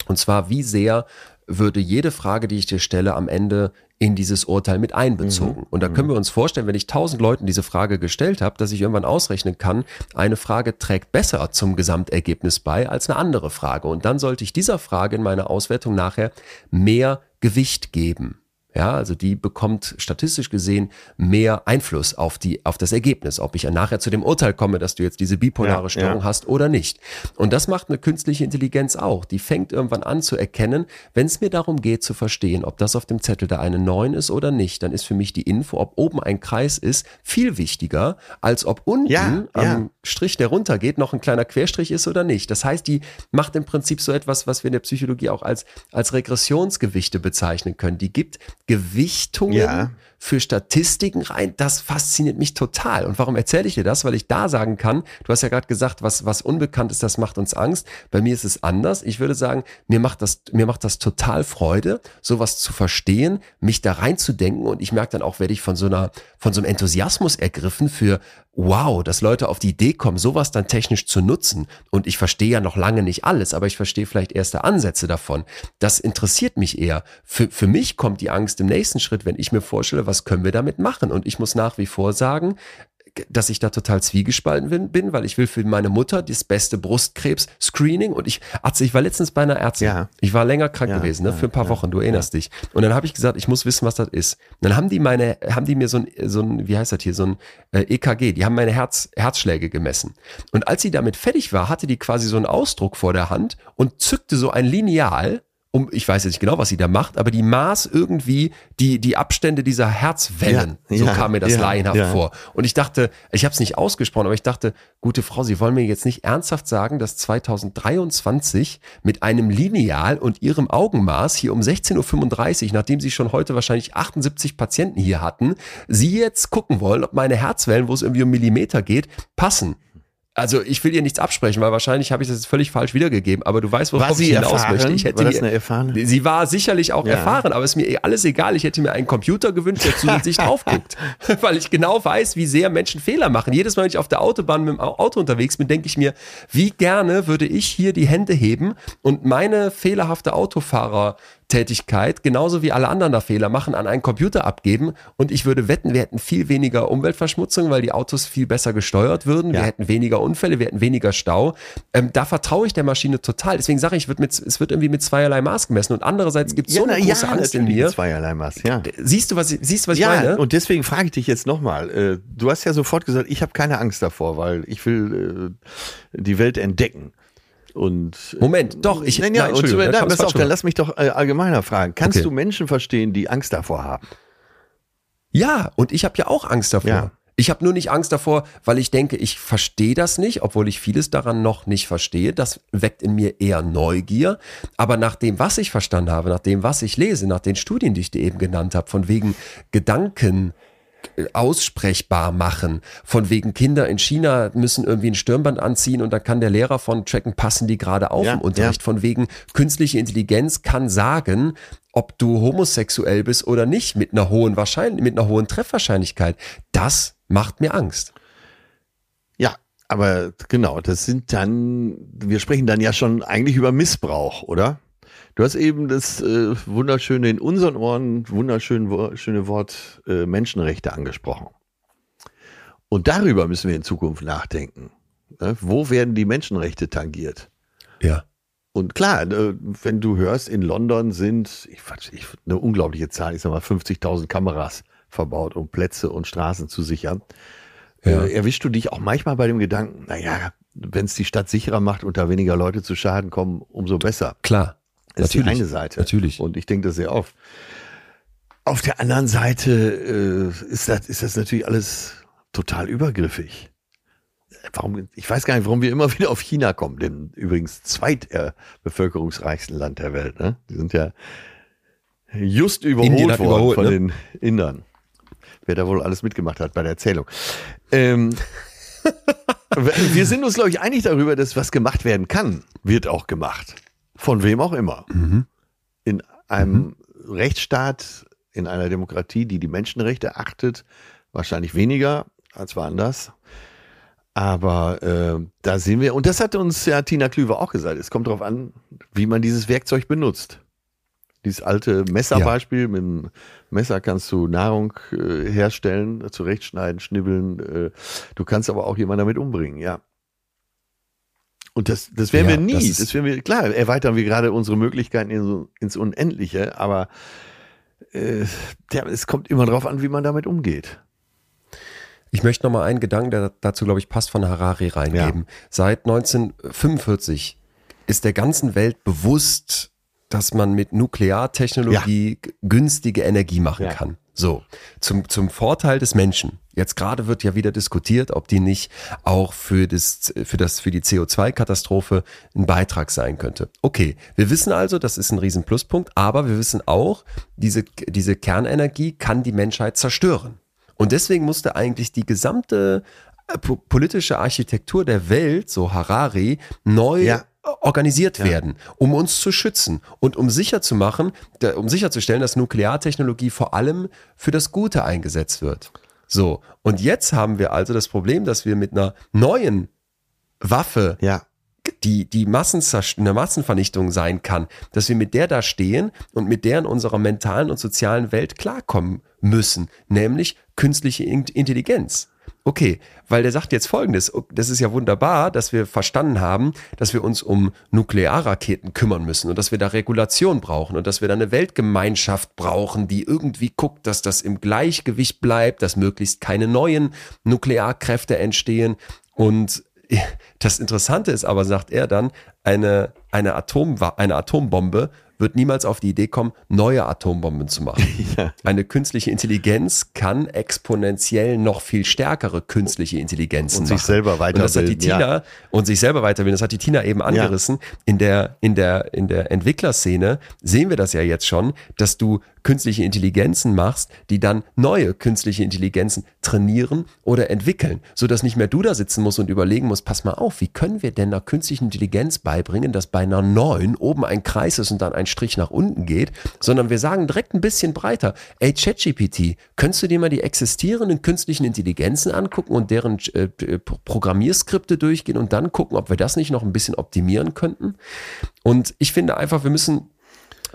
Und zwar, wie sehr würde jede Frage, die ich dir stelle, am Ende in dieses Urteil mit einbezogen. Mhm. Und da können wir uns vorstellen, wenn ich tausend Leuten diese Frage gestellt habe, dass ich irgendwann ausrechnen kann, eine Frage trägt besser zum Gesamtergebnis bei als eine andere Frage. Und dann sollte ich dieser Frage in meiner Auswertung nachher mehr Gewicht geben. Ja, also die bekommt statistisch gesehen mehr Einfluss auf die, auf das Ergebnis, ob ich nachher zu dem Urteil komme, dass du jetzt diese bipolare ja, Störung ja. hast oder nicht. Und das macht eine künstliche Intelligenz auch. Die fängt irgendwann an zu erkennen, wenn es mir darum geht zu verstehen, ob das auf dem Zettel da eine 9 ist oder nicht, dann ist für mich die Info, ob oben ein Kreis ist, viel wichtiger, als ob unten ja, am Strich, der runtergeht, noch ein kleiner Querstrich ist oder nicht. Das heißt, die macht im Prinzip so etwas, was wir in der Psychologie auch als, als Regressionsgewichte bezeichnen können. Die gibt Gewichtungen ja. für Statistiken rein. Das fasziniert mich total. Und warum erzähle ich dir das? Weil ich da sagen kann, du hast ja gerade gesagt, was, was unbekannt ist, das macht uns Angst. Bei mir ist es anders. Ich würde sagen, mir macht das, mir macht das total Freude, sowas zu verstehen, mich da reinzudenken. Und ich merke dann auch, werde ich von so einer, von so einem Enthusiasmus ergriffen für, wow, dass Leute auf die Idee kommen, sowas dann technisch zu nutzen. Und ich verstehe ja noch lange nicht alles, aber ich verstehe vielleicht erste Ansätze davon. Das interessiert mich eher. Für, für mich kommt die Angst im nächsten Schritt, wenn ich mir vorstelle, was können wir damit machen? Und ich muss nach wie vor sagen, dass ich da total zwiegespalten bin, weil ich will für meine Mutter das beste Brustkrebs-Screening und ich, Arzt, ich war letztens bei einer Ärztin. Ja. Ich war länger krank ja, gewesen, ne, für ein paar Wochen, du erinnerst dich. Und dann habe ich gesagt, ich muss wissen, was das ist. Und dann haben die meine, haben die mir so ein, so ein, wie heißt das hier, so ein äh, EKG, die haben meine Herz, Herzschläge gemessen. Und als sie damit fertig war, hatte die quasi so einen Ausdruck vor der Hand und zückte so ein Lineal um, ich weiß jetzt nicht genau, was sie da macht, aber die maß irgendwie die, die Abstände dieser Herzwellen. Ja, so ja, kam mir das ja, laienhaft ja. vor. Und ich dachte, ich habe es nicht ausgesprochen, aber ich dachte, gute Frau, Sie wollen mir jetzt nicht ernsthaft sagen, dass 2023 mit einem Lineal und Ihrem Augenmaß hier um 16.35 Uhr, nachdem Sie schon heute wahrscheinlich 78 Patienten hier hatten, Sie jetzt gucken wollen, ob meine Herzwellen, wo es irgendwie um Millimeter geht, passen also ich will ihr nichts absprechen, weil wahrscheinlich habe ich das jetzt völlig falsch wiedergegeben, aber du weißt, worauf ich hinaus erfahren? möchte. Ich hätte war das eine erfahrene? Sie war sicherlich auch ja. erfahren, aber es ist mir eh alles egal. Ich hätte mir einen Computer gewünscht, der zusätzlich drauf guckt, weil ich genau weiß, wie sehr Menschen Fehler machen. Jedes Mal, wenn ich auf der Autobahn mit dem Auto unterwegs bin, denke ich mir, wie gerne würde ich hier die Hände heben und meine fehlerhafte Autofahrer Tätigkeit, genauso wie alle anderen da Fehler machen, an einen Computer abgeben. Und ich würde wetten, wir hätten viel weniger Umweltverschmutzung, weil die Autos viel besser gesteuert würden. Ja. Wir hätten weniger Unfälle, wir hätten weniger Stau. Ähm, da vertraue ich der Maschine total. Deswegen sage ich, wird mit, es wird irgendwie mit zweierlei Maß gemessen. Und andererseits gibt es ja, so eine große ja, Angst in mir. Zweierlei Maß, ja. Siehst du, was, siehst du, was ich meine? Und deswegen frage ich dich jetzt nochmal. Äh, du hast ja sofort gesagt, ich habe keine Angst davor, weil ich will äh, die Welt entdecken. Und Moment, doch, ich nein, ja, nein, und, nein, pass auf, dann lass mich doch äh, allgemeiner fragen. Kannst okay. du Menschen verstehen, die Angst davor haben? Ja, und ich habe ja auch Angst davor. Ja. Ich habe nur nicht Angst davor, weil ich denke, ich verstehe das nicht, obwohl ich vieles daran noch nicht verstehe. Das weckt in mir eher Neugier. Aber nach dem, was ich verstanden habe, nach dem, was ich lese, nach den Studien, die ich dir eben genannt habe, von wegen Gedanken, aussprechbar machen. Von wegen Kinder in China müssen irgendwie ein Stirnband anziehen und da kann der Lehrer von tracken, passen die gerade auf ja, im Unterricht. Ja. Von wegen künstliche Intelligenz kann sagen, ob du homosexuell bist oder nicht mit einer hohen Wahrscheinlichkeit, mit einer hohen Treffwahrscheinlichkeit. Das macht mir Angst. Ja, aber genau, das sind dann, wir sprechen dann ja schon eigentlich über Missbrauch, oder? Du hast eben das äh, wunderschöne, in unseren Ohren wunderschöne schöne Wort äh, Menschenrechte angesprochen. Und darüber müssen wir in Zukunft nachdenken. Ne? Wo werden die Menschenrechte tangiert? Ja. Und klar, äh, wenn du hörst, in London sind ich, ich, eine unglaubliche Zahl, ich sag mal 50.000 Kameras verbaut, um Plätze und Straßen zu sichern. Ja. Äh, erwischst du dich auch manchmal bei dem Gedanken, naja, wenn es die Stadt sicherer macht und da weniger Leute zu Schaden kommen, umso besser. Klar. Das natürlich, ist die eine Seite. Natürlich. Und ich denke das sehr oft. Auf der anderen Seite äh, ist, das, ist das natürlich alles total übergriffig. Warum, ich weiß gar nicht, warum wir immer wieder auf China kommen, dem übrigens zweit äh, bevölkerungsreichsten Land der Welt. Ne? Die sind ja just überholt worden überholt, von ne? den Indern. Wer da wohl alles mitgemacht hat bei der Erzählung. Ähm, wir sind uns, glaube ich, einig darüber, dass was gemacht werden kann, wird auch gemacht. Von wem auch immer. Mhm. In einem mhm. Rechtsstaat, in einer Demokratie, die die Menschenrechte achtet, wahrscheinlich weniger als woanders. Aber äh, da sehen wir, und das hat uns ja Tina Klüver auch gesagt, es kommt darauf an, wie man dieses Werkzeug benutzt. Dieses alte Messerbeispiel, ja. mit dem Messer kannst du Nahrung äh, herstellen, zurechtschneiden, schnibbeln. Äh, du kannst aber auch jemanden damit umbringen, ja. Und das, das werden ja, wir nie. Das, das werden wir, klar, erweitern wir gerade unsere Möglichkeiten in, ins Unendliche, aber äh, der, es kommt immer darauf an, wie man damit umgeht. Ich möchte noch mal einen Gedanken, der dazu, glaube ich, passt, von Harari reingeben. Ja. Seit 1945 ist der ganzen Welt bewusst, dass man mit Nukleartechnologie ja. günstige Energie machen ja. kann. So, zum, zum Vorteil des Menschen. Jetzt gerade wird ja wieder diskutiert, ob die nicht auch für das, für das, für die CO2-Katastrophe ein Beitrag sein könnte. Okay. Wir wissen also, das ist ein riesen Pluspunkt, aber wir wissen auch, diese, diese Kernenergie kann die Menschheit zerstören. Und deswegen musste eigentlich die gesamte äh, politische Architektur der Welt, so Harari, neu ja organisiert ja. werden, um uns zu schützen und um sicher zu machen, um sicherzustellen, dass Nukleartechnologie vor allem für das Gute eingesetzt wird. So. Und jetzt haben wir also das Problem, dass wir mit einer neuen Waffe, ja. die, die eine Massenvernichtung sein kann, dass wir mit der da stehen und mit der in unserer mentalen und sozialen Welt klarkommen müssen, nämlich künstliche Intelligenz. Okay, weil der sagt jetzt folgendes, das ist ja wunderbar, dass wir verstanden haben, dass wir uns um Nuklearraketen kümmern müssen und dass wir da Regulation brauchen und dass wir da eine Weltgemeinschaft brauchen, die irgendwie guckt, dass das im Gleichgewicht bleibt, dass möglichst keine neuen Nuklearkräfte entstehen. Und das Interessante ist aber, sagt er dann, eine, eine, Atom, eine Atombombe wird niemals auf die Idee kommen, neue Atombomben zu machen. Ja. Eine künstliche Intelligenz kann exponentiell noch viel stärkere künstliche Intelligenzen und machen. sich selber weiterbilden. Und das hat die Tina ja. und sich selber weiterbilden. Das hat die Tina eben angerissen. Ja. In der in der in der Entwicklerszene sehen wir das ja jetzt schon, dass du künstliche Intelligenzen machst, die dann neue künstliche Intelligenzen trainieren oder entwickeln, so dass nicht mehr du da sitzen musst und überlegen musst, pass mal auf, wie können wir denn einer künstlichen Intelligenz beibringen, dass bei einer neuen oben ein Kreis ist und dann ein Strich nach unten geht, sondern wir sagen direkt ein bisschen breiter, ey ChatGPT, könntest du dir mal die existierenden künstlichen Intelligenzen angucken und deren äh, Programmierskripte durchgehen und dann gucken, ob wir das nicht noch ein bisschen optimieren könnten? Und ich finde einfach, wir müssen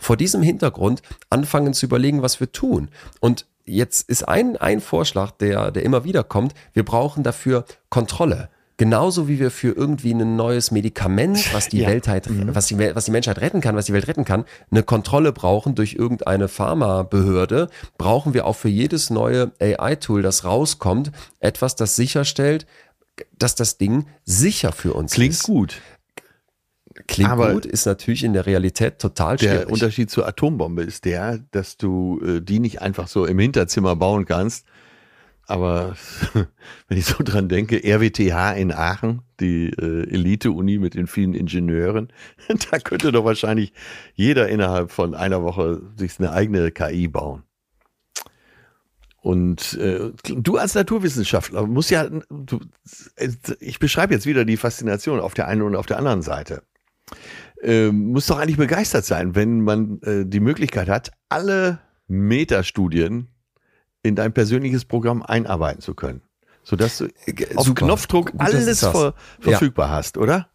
vor diesem Hintergrund anfangen zu überlegen, was wir tun. Und jetzt ist ein, ein Vorschlag, der, der immer wieder kommt, wir brauchen dafür Kontrolle. Genauso wie wir für irgendwie ein neues Medikament, was die, ja. Weltheit, mhm. was, die, was die Menschheit retten kann, was die Welt retten kann, eine Kontrolle brauchen durch irgendeine Pharmabehörde, brauchen wir auch für jedes neue AI-Tool, das rauskommt, etwas, das sicherstellt, dass das Ding sicher für uns Klingt ist. Klingt gut. Klingt Aber gut, ist natürlich in der Realität total schwierig. Der Unterschied zur Atombombe ist der, dass du äh, die nicht einfach so im Hinterzimmer bauen kannst. Aber wenn ich so dran denke, RWTH in Aachen, die äh, Elite-Uni mit den vielen Ingenieuren, da könnte doch wahrscheinlich jeder innerhalb von einer Woche sich eine eigene KI bauen. Und äh, du als Naturwissenschaftler musst ja, du, ich beschreibe jetzt wieder die Faszination auf der einen und auf der anderen Seite. Äh, muss doch eigentlich begeistert sein, wenn man äh, die Möglichkeit hat, alle Metastudien in dein persönliches Programm einarbeiten zu können. Sodass du äh, auf Super. Knopfdruck Gut, alles ver verfügbar ja. hast, oder?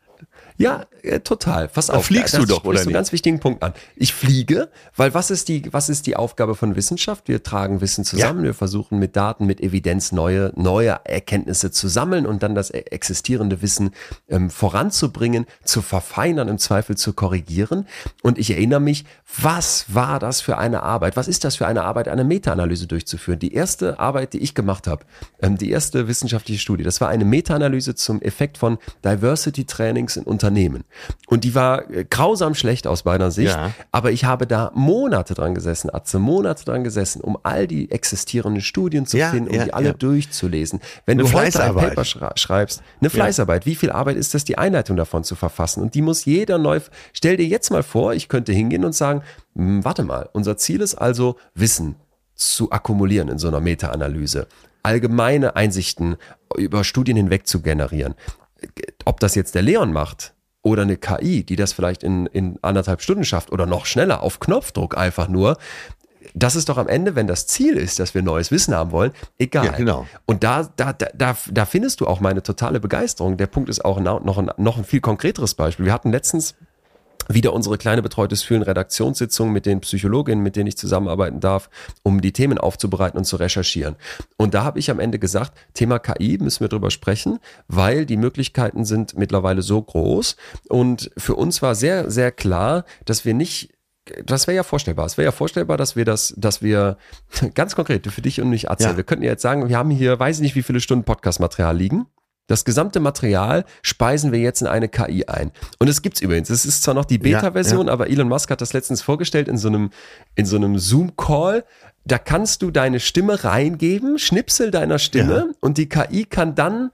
Ja, äh, total. Pass auf. Da fliegst da, du doch, oder? Du einen ganz wichtigen Punkt an. Ich fliege, weil was ist die, was ist die Aufgabe von Wissenschaft? Wir tragen Wissen zusammen. Ja. Wir versuchen mit Daten, mit Evidenz neue, neue Erkenntnisse zu sammeln und dann das e-, existierende Wissen ähm, voranzubringen, zu verfeinern, im Zweifel zu korrigieren. Und ich erinnere mich, was war das für eine Arbeit? Was ist das für eine Arbeit, eine Meta-Analyse durchzuführen? Die erste Arbeit, die ich gemacht habe, ähm, die erste wissenschaftliche Studie, das war eine Meta-Analyse zum Effekt von Diversity-Trainings in Unternehmen Unternehmen. Und die war äh, grausam schlecht aus meiner Sicht. Ja. Aber ich habe da Monate dran gesessen, Atze, Monate dran gesessen, um all die existierenden Studien zu ja, finden, um ja, die alle durchzulesen. Wenn eine du heute ein Paper schreibst, eine Fleißarbeit, wie viel Arbeit ist das, die Einleitung davon zu verfassen? Und die muss jeder neu, stell dir jetzt mal vor, ich könnte hingehen und sagen, hm, warte mal, unser Ziel ist also Wissen zu akkumulieren in so einer Meta-Analyse allgemeine Einsichten über Studien hinweg zu generieren. Ob das jetzt der Leon macht, oder eine KI, die das vielleicht in, in anderthalb Stunden schafft oder noch schneller auf Knopfdruck einfach nur, das ist doch am Ende, wenn das Ziel ist, dass wir neues Wissen haben wollen, egal. Ja, genau. Und da, da, da, da findest du auch meine totale Begeisterung. Der Punkt ist auch noch ein, noch ein viel konkreteres Beispiel. Wir hatten letztens wieder unsere kleine betreutes Fühlen Redaktionssitzung mit den Psychologinnen, mit denen ich zusammenarbeiten darf, um die Themen aufzubereiten und zu recherchieren. Und da habe ich am Ende gesagt, Thema KI müssen wir drüber sprechen, weil die Möglichkeiten sind mittlerweile so groß. Und für uns war sehr, sehr klar, dass wir nicht das wäre ja vorstellbar. Es wäre ja vorstellbar, dass wir das, dass wir ganz konkret für dich und mich, Atze, ja. wir könnten ja jetzt sagen, wir haben hier, weiß ich nicht, wie viele Stunden Podcast-Material liegen das gesamte Material speisen wir jetzt in eine KI ein. Und es gibt's übrigens. Es ist zwar noch die Beta-Version, ja, ja. aber Elon Musk hat das letztens vorgestellt in so einem, in so einem Zoom-Call. Da kannst du deine Stimme reingeben, Schnipsel deiner Stimme ja. und die KI kann dann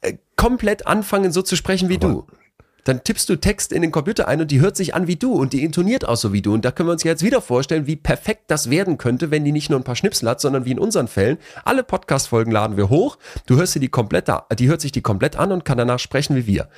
äh, komplett anfangen, so zu sprechen wie aber du dann tippst du Text in den Computer ein und die hört sich an wie du und die intoniert auch so wie du. Und da können wir uns jetzt wieder vorstellen, wie perfekt das werden könnte, wenn die nicht nur ein paar Schnipsel hat, sondern wie in unseren Fällen. Alle Podcast-Folgen laden wir hoch. Du hörst sie die komplett, die hört sich die komplett an und kann danach sprechen wie wir.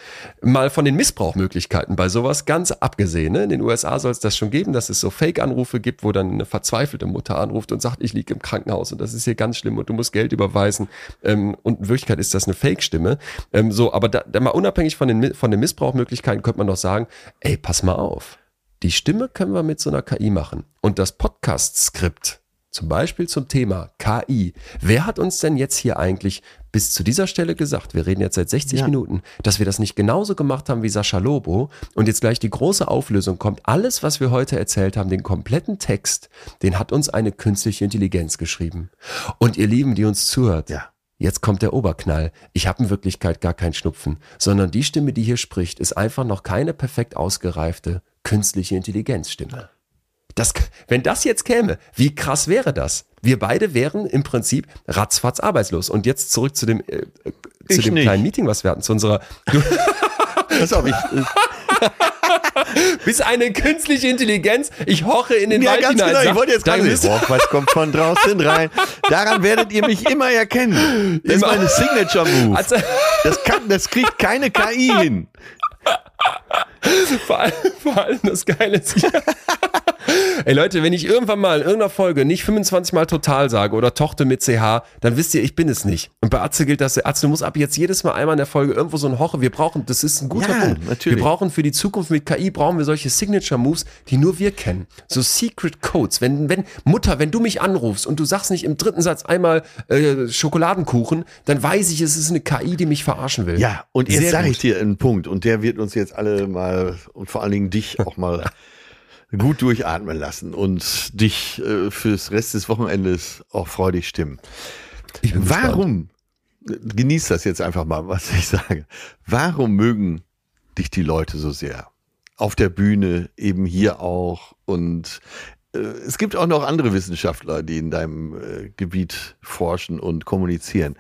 Mal von den Missbrauchmöglichkeiten bei sowas ganz abgesehen. Ne? In den USA soll es das schon geben, dass es so Fake-Anrufe gibt, wo dann eine verzweifelte Mutter anruft und sagt, ich liege im Krankenhaus und das ist hier ganz schlimm und du musst Geld überweisen. Ähm, und in Wirklichkeit ist das eine Fake-Stimme. Ähm, so, aber da, da mal unabhängig von den, von den Missbrauch Missbrauchmöglichkeiten könnte man doch sagen, ey, pass mal auf. Die Stimme können wir mit so einer KI machen. Und das Podcast-Skript, zum Beispiel zum Thema KI. Wer hat uns denn jetzt hier eigentlich bis zu dieser Stelle gesagt, wir reden jetzt seit 60 ja. Minuten, dass wir das nicht genauso gemacht haben wie Sascha Lobo und jetzt gleich die große Auflösung kommt. Alles, was wir heute erzählt haben, den kompletten Text, den hat uns eine künstliche Intelligenz geschrieben. Und ihr Lieben, die uns zuhört, ja. Jetzt kommt der Oberknall. Ich habe in Wirklichkeit gar keinen Schnupfen, sondern die Stimme, die hier spricht, ist einfach noch keine perfekt ausgereifte künstliche Intelligenzstimme. Das, wenn das jetzt käme, wie krass wäre das? Wir beide wären im Prinzip ratzfatz arbeitslos. Und jetzt zurück zu dem, äh, zu dem kleinen Meeting, was wir hatten, zu unserer. Du, Pass auf, ich, Bis eine künstliche Intelligenz, ich hoche in den ja, Wald ganz hinein. Genau. Ich wollte jetzt gerade sagen, was kommt von draußen rein. Daran werdet ihr mich immer erkennen. Das ist meine Signature Move. Also, das, kann, das kriegt keine KI hin. Vor allem, vor allem das Geile ist, ja. Ey Leute, wenn ich irgendwann mal in irgendeiner Folge nicht 25 Mal total sage oder Tochter mit CH, dann wisst ihr, ich bin es nicht. Und bei Atze gilt das, Atze, du musst ab jetzt jedes Mal einmal in der Folge irgendwo so ein Hoche, wir brauchen, das ist ein guter ja, Punkt. Natürlich. Wir brauchen für die Zukunft mit KI, brauchen wir solche Signature Moves, die nur wir kennen. So Secret Codes. Wenn, wenn, Mutter, wenn du mich anrufst und du sagst nicht im dritten Satz einmal äh, Schokoladenkuchen, dann weiß ich, es ist eine KI, die mich verarschen will. Ja, und jetzt sage ich dir einen Punkt und der wird uns jetzt alle mal und vor allen Dingen dich auch mal gut durchatmen lassen und dich äh, fürs Rest des Wochenendes auch freudig stimmen. Warum, genieß das jetzt einfach mal, was ich sage, warum mögen dich die Leute so sehr? Auf der Bühne, eben hier auch und äh, es gibt auch noch andere Wissenschaftler, die in deinem äh, Gebiet forschen und kommunizieren.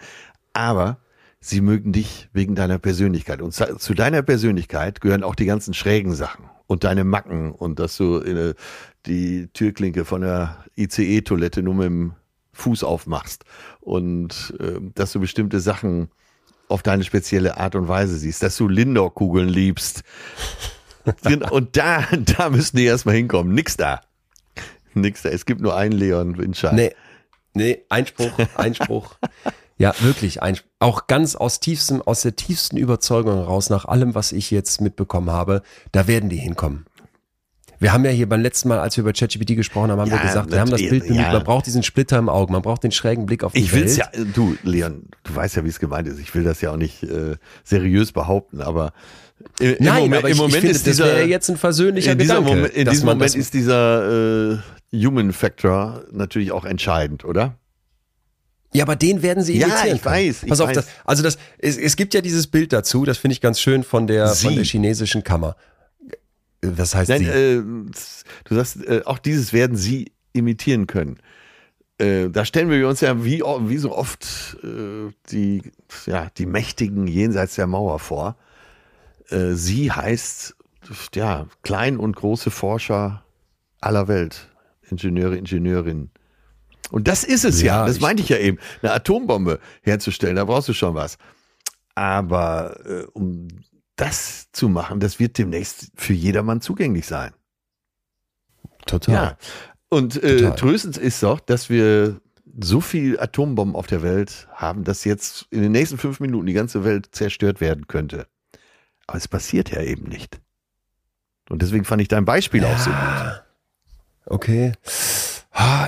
Aber sie mögen dich wegen deiner Persönlichkeit. Und zu deiner Persönlichkeit gehören auch die ganzen schrägen Sachen und deine Macken und dass du in, die Türklinke von der ICE-Toilette nur mit dem Fuß aufmachst und äh, dass du bestimmte Sachen auf deine spezielle Art und Weise siehst, dass du Lindor-Kugeln liebst. und da, da müssen die erstmal hinkommen. Nix da. Nix da. Es gibt nur einen Leon Winscheid. Nee, nee, Einspruch, Einspruch. Ja, wirklich. Ein, auch ganz aus tiefstem, aus der tiefsten Überzeugung heraus, nach allem, was ich jetzt mitbekommen habe, da werden die hinkommen. Wir haben ja hier beim letzten Mal, als wir über ChatGPT gesprochen haben, haben ja, wir gesagt, wir haben das Bild bemüht, ja. man braucht diesen Splitter im Auge, man braucht den schrägen Blick auf die ich Welt. Ich will's ja, du, Leon, du weißt ja, wie es gemeint ist. Ich will das ja auch nicht äh, seriös behaupten, aber im, Nein, Moment, aber ich, im Moment finde, ist dieser, wäre jetzt ein versöhnlicher in Gedanke. Moment, in diesem Moment ist dieser äh, Human Factor natürlich auch entscheidend, oder? Ja, aber den werden sie imitieren. Ja, ich können. weiß. Ich Pass auf, weiß. Das, also das, es, es gibt ja dieses Bild dazu, das finde ich ganz schön von der, von der chinesischen Kammer. Was heißt Nein, sie? Äh, du sagst, äh, auch dieses werden sie imitieren können. Äh, da stellen wir uns ja wie, wie so oft äh, die, ja, die Mächtigen jenseits der Mauer vor. Äh, sie heißt ja, klein und große Forscher aller Welt. Ingenieure, Ingenieurinnen. Und das ist es ja, ja das meinte ich ja eben. Eine Atombombe herzustellen, da brauchst du schon was. Aber äh, um das zu machen, das wird demnächst für jedermann zugänglich sein. Total. Ja. Und äh, Total. tröstend ist doch, dass wir so viel Atombomben auf der Welt haben, dass jetzt in den nächsten fünf Minuten die ganze Welt zerstört werden könnte. Aber es passiert ja eben nicht. Und deswegen fand ich dein Beispiel ja. auch so gut. Okay.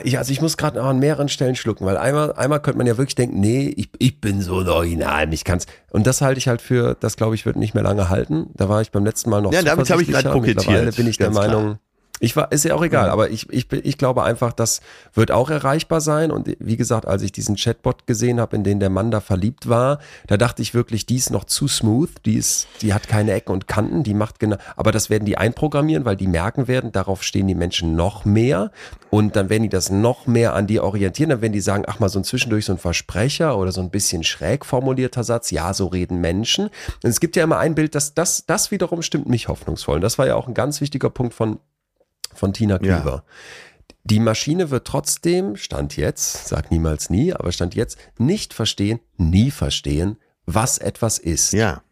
Ich, also ich muss gerade an mehreren Stellen schlucken, weil einmal, einmal könnte man ja wirklich denken, nee, ich, ich bin so ein Original, ich kann's. Und das halte ich halt für, das glaube ich, wird nicht mehr lange halten. Da war ich beim letzten Mal noch Ja, damit habe ich gerade kokettiert. Mittlerweile bin ich der Meinung, klar. Ich war, ist ja auch egal, aber ich, ich, ich glaube einfach, das wird auch erreichbar sein. Und wie gesagt, als ich diesen Chatbot gesehen habe, in den der Mann da verliebt war, da dachte ich wirklich, die ist noch zu smooth, die ist, die hat keine Ecken und Kanten, die macht genau, aber das werden die einprogrammieren, weil die merken werden, darauf stehen die Menschen noch mehr. Und dann werden die das noch mehr an dir orientieren. Dann werden die sagen, ach mal, so ein zwischendurch so ein Versprecher oder so ein bisschen schräg formulierter Satz. Ja, so reden Menschen. Und es gibt ja immer ein Bild, das, das, das wiederum stimmt mich hoffnungsvoll. Und das war ja auch ein ganz wichtiger Punkt von von Tina Klüver. Ja. Die Maschine wird trotzdem, Stand jetzt, sag niemals nie, aber Stand jetzt, nicht verstehen, nie verstehen, was etwas ist. Ja.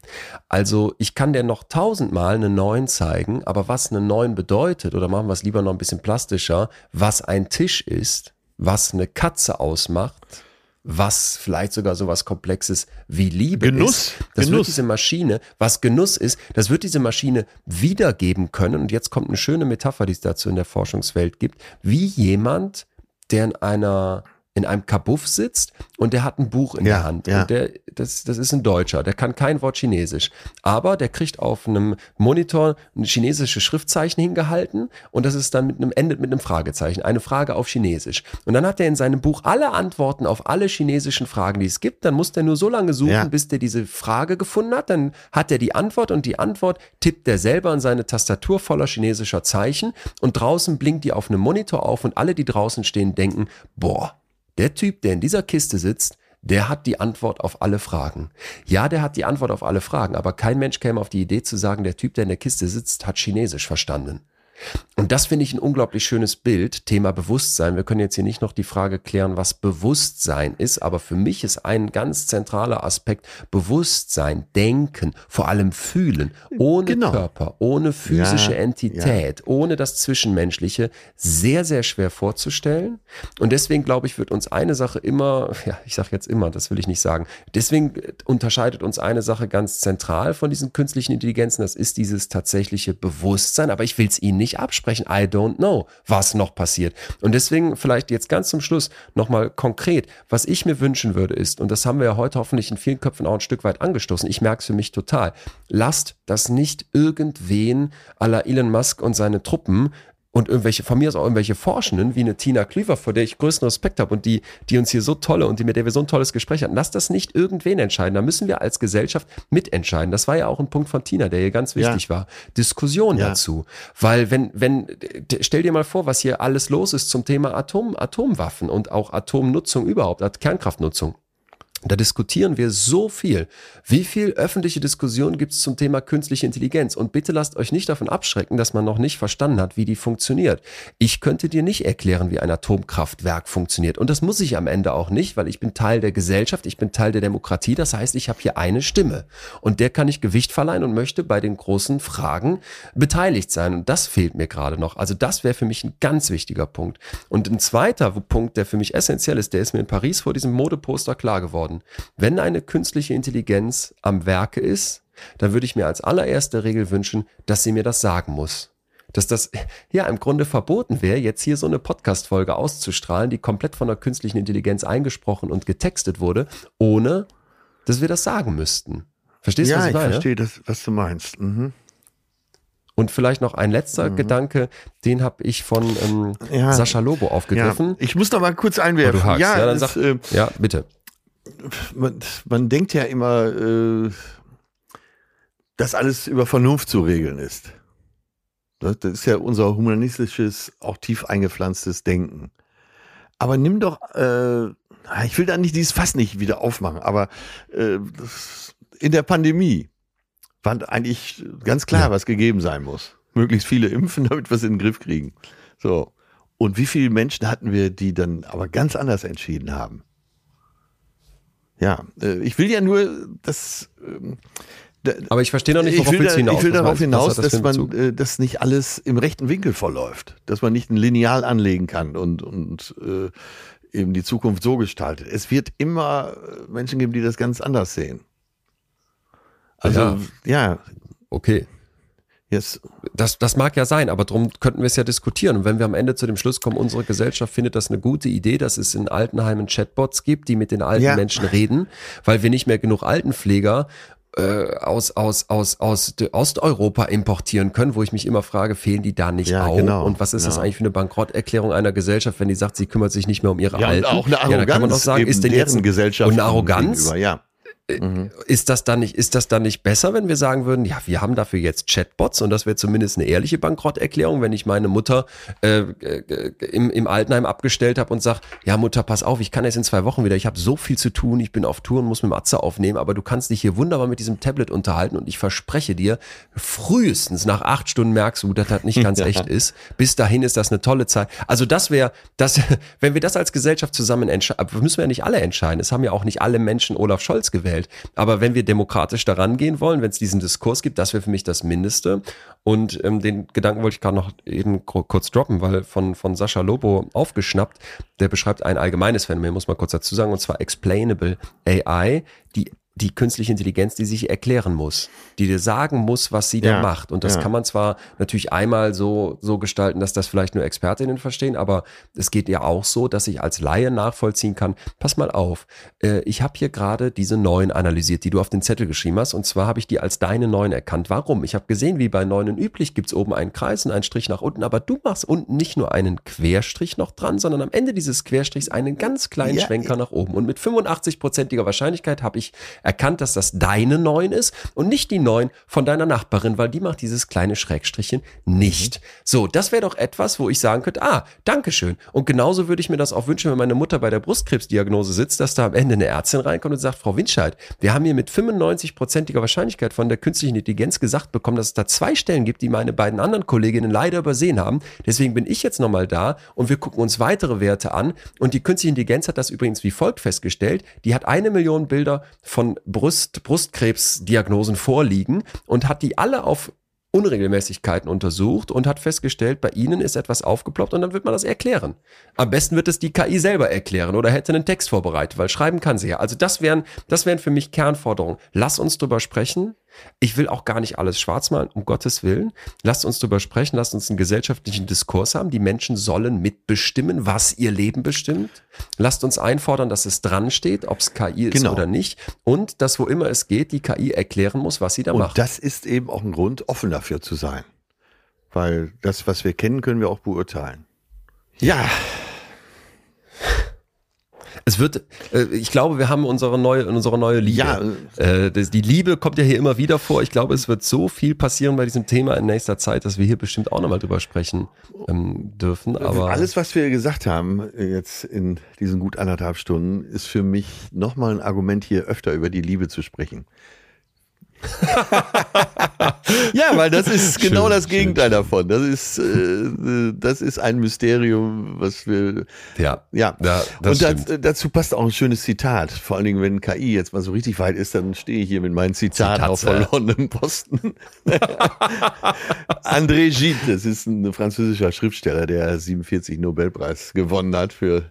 Also ich kann dir noch tausendmal eine 9 zeigen, aber was eine 9 bedeutet, oder machen wir es lieber noch ein bisschen plastischer, was ein Tisch ist, was eine Katze ausmacht, was vielleicht sogar so was Komplexes wie Liebe Genuss, ist. Das Genuss. wird diese Maschine, was Genuss ist, das wird diese Maschine wiedergeben können. Und jetzt kommt eine schöne Metapher, die es dazu in der Forschungswelt gibt, wie jemand, der in einer in einem Kabuff sitzt und der hat ein Buch in ja, der Hand. Ja. Und der, das, das ist ein Deutscher, der kann kein Wort Chinesisch. Aber der kriegt auf einem Monitor ein chinesisches Schriftzeichen hingehalten und das ist dann mit einem, endet mit einem Fragezeichen. Eine Frage auf Chinesisch. Und dann hat er in seinem Buch alle Antworten auf alle chinesischen Fragen, die es gibt. Dann muss der nur so lange suchen, ja. bis der diese Frage gefunden hat. Dann hat er die Antwort und die Antwort tippt der selber in seine Tastatur voller chinesischer Zeichen und draußen blinkt die auf einem Monitor auf und alle, die draußen stehen, denken, boah, der Typ, der in dieser Kiste sitzt, der hat die Antwort auf alle Fragen. Ja, der hat die Antwort auf alle Fragen, aber kein Mensch käme auf die Idee zu sagen, der Typ, der in der Kiste sitzt, hat Chinesisch verstanden. Und das finde ich ein unglaublich schönes Bild, Thema Bewusstsein. Wir können jetzt hier nicht noch die Frage klären, was Bewusstsein ist, aber für mich ist ein ganz zentraler Aspekt Bewusstsein, Denken, vor allem Fühlen, ohne genau. Körper, ohne physische ja, Entität, ja. ohne das Zwischenmenschliche, sehr, sehr schwer vorzustellen. Und deswegen glaube ich, wird uns eine Sache immer, ja, ich sage jetzt immer, das will ich nicht sagen, deswegen unterscheidet uns eine Sache ganz zentral von diesen künstlichen Intelligenzen, das ist dieses tatsächliche Bewusstsein, aber ich will es ihnen nicht nicht absprechen. I don't know, was noch passiert. Und deswegen vielleicht jetzt ganz zum Schluss nochmal konkret, was ich mir wünschen würde ist, und das haben wir ja heute hoffentlich in vielen Köpfen auch ein Stück weit angestoßen, ich merke es für mich total, lasst das nicht irgendwen à la Elon Musk und seine Truppen und irgendwelche, von mir aus auch irgendwelche Forschenden, wie eine Tina Cleaver, vor der ich größten Respekt habe und die, die uns hier so tolle und die, mit der wir so ein tolles Gespräch hatten, lass das nicht irgendwen entscheiden. Da müssen wir als Gesellschaft mitentscheiden. Das war ja auch ein Punkt von Tina, der hier ganz wichtig ja. war. Diskussion ja. dazu. Weil wenn, wenn, stell dir mal vor, was hier alles los ist zum Thema Atom, Atomwaffen und auch Atomnutzung überhaupt, Kernkraftnutzung. Da diskutieren wir so viel. Wie viel öffentliche Diskussion gibt es zum Thema künstliche Intelligenz? Und bitte lasst euch nicht davon abschrecken, dass man noch nicht verstanden hat, wie die funktioniert. Ich könnte dir nicht erklären, wie ein Atomkraftwerk funktioniert. Und das muss ich am Ende auch nicht, weil ich bin Teil der Gesellschaft, ich bin Teil der Demokratie. Das heißt, ich habe hier eine Stimme. Und der kann ich Gewicht verleihen und möchte bei den großen Fragen beteiligt sein. Und das fehlt mir gerade noch. Also das wäre für mich ein ganz wichtiger Punkt. Und ein zweiter Punkt, der für mich essentiell ist, der ist mir in Paris vor diesem Modeposter klar geworden worden. Wenn eine künstliche Intelligenz am Werke ist, dann würde ich mir als allererste Regel wünschen, dass sie mir das sagen muss. Dass das ja im Grunde verboten wäre, jetzt hier so eine Podcast-Folge auszustrahlen, die komplett von der künstlichen Intelligenz eingesprochen und getextet wurde, ohne dass wir das sagen müssten. Verstehst du, ja, was ich meine? Ja, ich verstehe das, was du meinst. Mhm. Und vielleicht noch ein letzter mhm. Gedanke, den habe ich von ähm, ja. Sascha Lobo aufgegriffen. Ja. Ich muss noch mal kurz einwerfen. Oh, ja, ja, dann sag, äh, ja, bitte man, man denkt ja immer, äh, dass alles über Vernunft zu regeln ist. Das, das ist ja unser humanistisches, auch tief eingepflanztes Denken. Aber nimm doch, äh, ich will da nicht dieses Fass nicht wieder aufmachen, aber äh, in der Pandemie war eigentlich ganz klar, ja. was gegeben sein muss. Möglichst viele impfen, damit wir es in den Griff kriegen. So. Und wie viele Menschen hatten wir, die dann aber ganz anders entschieden haben? Ja, äh, ich will ja nur, dass. Ähm, aber ich verstehe noch nicht, worauf ich will, da, hinaus. Ich will darauf hinaus, das dass man äh, das nicht alles im rechten Winkel verläuft, dass man nicht ein Lineal anlegen kann und und äh, eben die Zukunft so gestaltet. Es wird immer äh, Menschen geben, die das ganz anders sehen. Also ja, ja. okay. Yes. Das, das mag ja sein, aber darum könnten wir es ja diskutieren. Und wenn wir am Ende zu dem Schluss kommen, unsere Gesellschaft findet das eine gute Idee, dass es in Altenheimen Chatbots gibt, die mit den alten ja. Menschen reden, weil wir nicht mehr genug Altenpfleger äh, aus, aus, aus, aus Osteuropa importieren können, wo ich mich immer frage, fehlen die da nicht ja, auch? Genau, und was ist genau. das eigentlich für eine Bankrotterklärung einer Gesellschaft, wenn die sagt, sie kümmert sich nicht mehr um ihre ja, Alten? auch eine Arroganz. Ja, da kann man doch sagen, ist denn jetzt Gesellschaft und eine Arroganz? Ja. Mhm. Ist das dann nicht, ist das dann nicht besser, wenn wir sagen würden, ja, wir haben dafür jetzt Chatbots und das wäre zumindest eine ehrliche Bankrotterklärung, wenn ich meine Mutter äh, äh, im, im Altenheim abgestellt habe und sage, ja Mutter, pass auf, ich kann jetzt in zwei Wochen wieder, ich habe so viel zu tun, ich bin auf Tour und muss mit Matze aufnehmen, aber du kannst dich hier wunderbar mit diesem Tablet unterhalten und ich verspreche dir, frühestens nach acht Stunden merkst du, dass das nicht ganz echt ist. Bis dahin ist das eine tolle Zeit. Also das wäre, das, wenn wir das als Gesellschaft zusammen entscheiden, müssen wir ja nicht alle entscheiden. Es haben ja auch nicht alle Menschen Olaf Scholz gewählt Welt. Aber wenn wir demokratisch daran gehen wollen, wenn es diesen Diskurs gibt, das wäre für mich das Mindeste. Und ähm, den Gedanken wollte ich gerade noch eben kurz droppen, weil von, von Sascha Lobo aufgeschnappt, der beschreibt ein allgemeines Phänomen, muss man kurz dazu sagen, und zwar Explainable AI, die die künstliche Intelligenz, die sich erklären muss, die dir sagen muss, was sie ja, da macht. Und das ja. kann man zwar natürlich einmal so, so gestalten, dass das vielleicht nur Expertinnen verstehen, aber es geht ja auch so, dass ich als Laie nachvollziehen kann, pass mal auf, äh, ich habe hier gerade diese neuen analysiert, die du auf den Zettel geschrieben hast, und zwar habe ich die als deine neuen erkannt. Warum? Ich habe gesehen, wie bei neunen üblich, gibt's oben einen Kreis und einen Strich nach unten, aber du machst unten nicht nur einen Querstrich noch dran, sondern am Ende dieses Querstrichs einen ganz kleinen ja, Schwenker nach oben. Und mit 85-prozentiger Wahrscheinlichkeit habe ich erkannt, dass das deine neun ist und nicht die neun von deiner Nachbarin, weil die macht dieses kleine Schrägstrichchen nicht. Mhm. So, das wäre doch etwas, wo ich sagen könnte, ah, Dankeschön. Und genauso würde ich mir das auch wünschen, wenn meine Mutter bei der Brustkrebsdiagnose sitzt, dass da am Ende eine Ärztin reinkommt und sagt, Frau Winscheid, wir haben hier mit 95-prozentiger Wahrscheinlichkeit von der künstlichen Intelligenz gesagt bekommen, dass es da zwei Stellen gibt, die meine beiden anderen Kolleginnen leider übersehen haben. Deswegen bin ich jetzt nochmal da und wir gucken uns weitere Werte an. Und die künstliche Intelligenz hat das übrigens wie folgt festgestellt. Die hat eine Million Bilder von Brust, Brustkrebsdiagnosen vorliegen und hat die alle auf Unregelmäßigkeiten untersucht und hat festgestellt, bei Ihnen ist etwas aufgeploppt und dann wird man das erklären. Am besten wird es die KI selber erklären oder hätte einen Text vorbereitet, weil schreiben kann sie ja. Also das wären, das wären für mich Kernforderungen. Lass uns drüber sprechen. Ich will auch gar nicht alles schwarz malen, um Gottes Willen. Lasst uns darüber sprechen, lasst uns einen gesellschaftlichen Diskurs haben. Die Menschen sollen mitbestimmen, was ihr Leben bestimmt. Lasst uns einfordern, dass es dran steht, ob es KI ist genau. oder nicht. Und dass, wo immer es geht, die KI erklären muss, was sie da Und macht. Und das ist eben auch ein Grund, offen dafür zu sein. Weil das, was wir kennen, können wir auch beurteilen. Ja. Es wird, äh, ich glaube, wir haben unsere neue, unsere neue Liebe. Ja. Äh, die Liebe kommt ja hier immer wieder vor. Ich glaube, es wird so viel passieren bei diesem Thema in nächster Zeit, dass wir hier bestimmt auch nochmal drüber sprechen ähm, dürfen. Aber alles, was wir gesagt haben äh, jetzt in diesen gut anderthalb Stunden, ist für mich nochmal ein Argument, hier öfter über die Liebe zu sprechen. ja, weil das ist schön, genau das Gegenteil schön. davon. Das ist, äh, das ist ein Mysterium, was wir. Ja. Ja. ja Und das, dazu passt auch ein schönes Zitat. Vor allen Dingen, wenn KI jetzt mal so richtig weit ist, dann stehe ich hier mit meinem Zitat auf verlorenen Posten. André Gide, das ist ein französischer Schriftsteller, der 47 Nobelpreis gewonnen hat für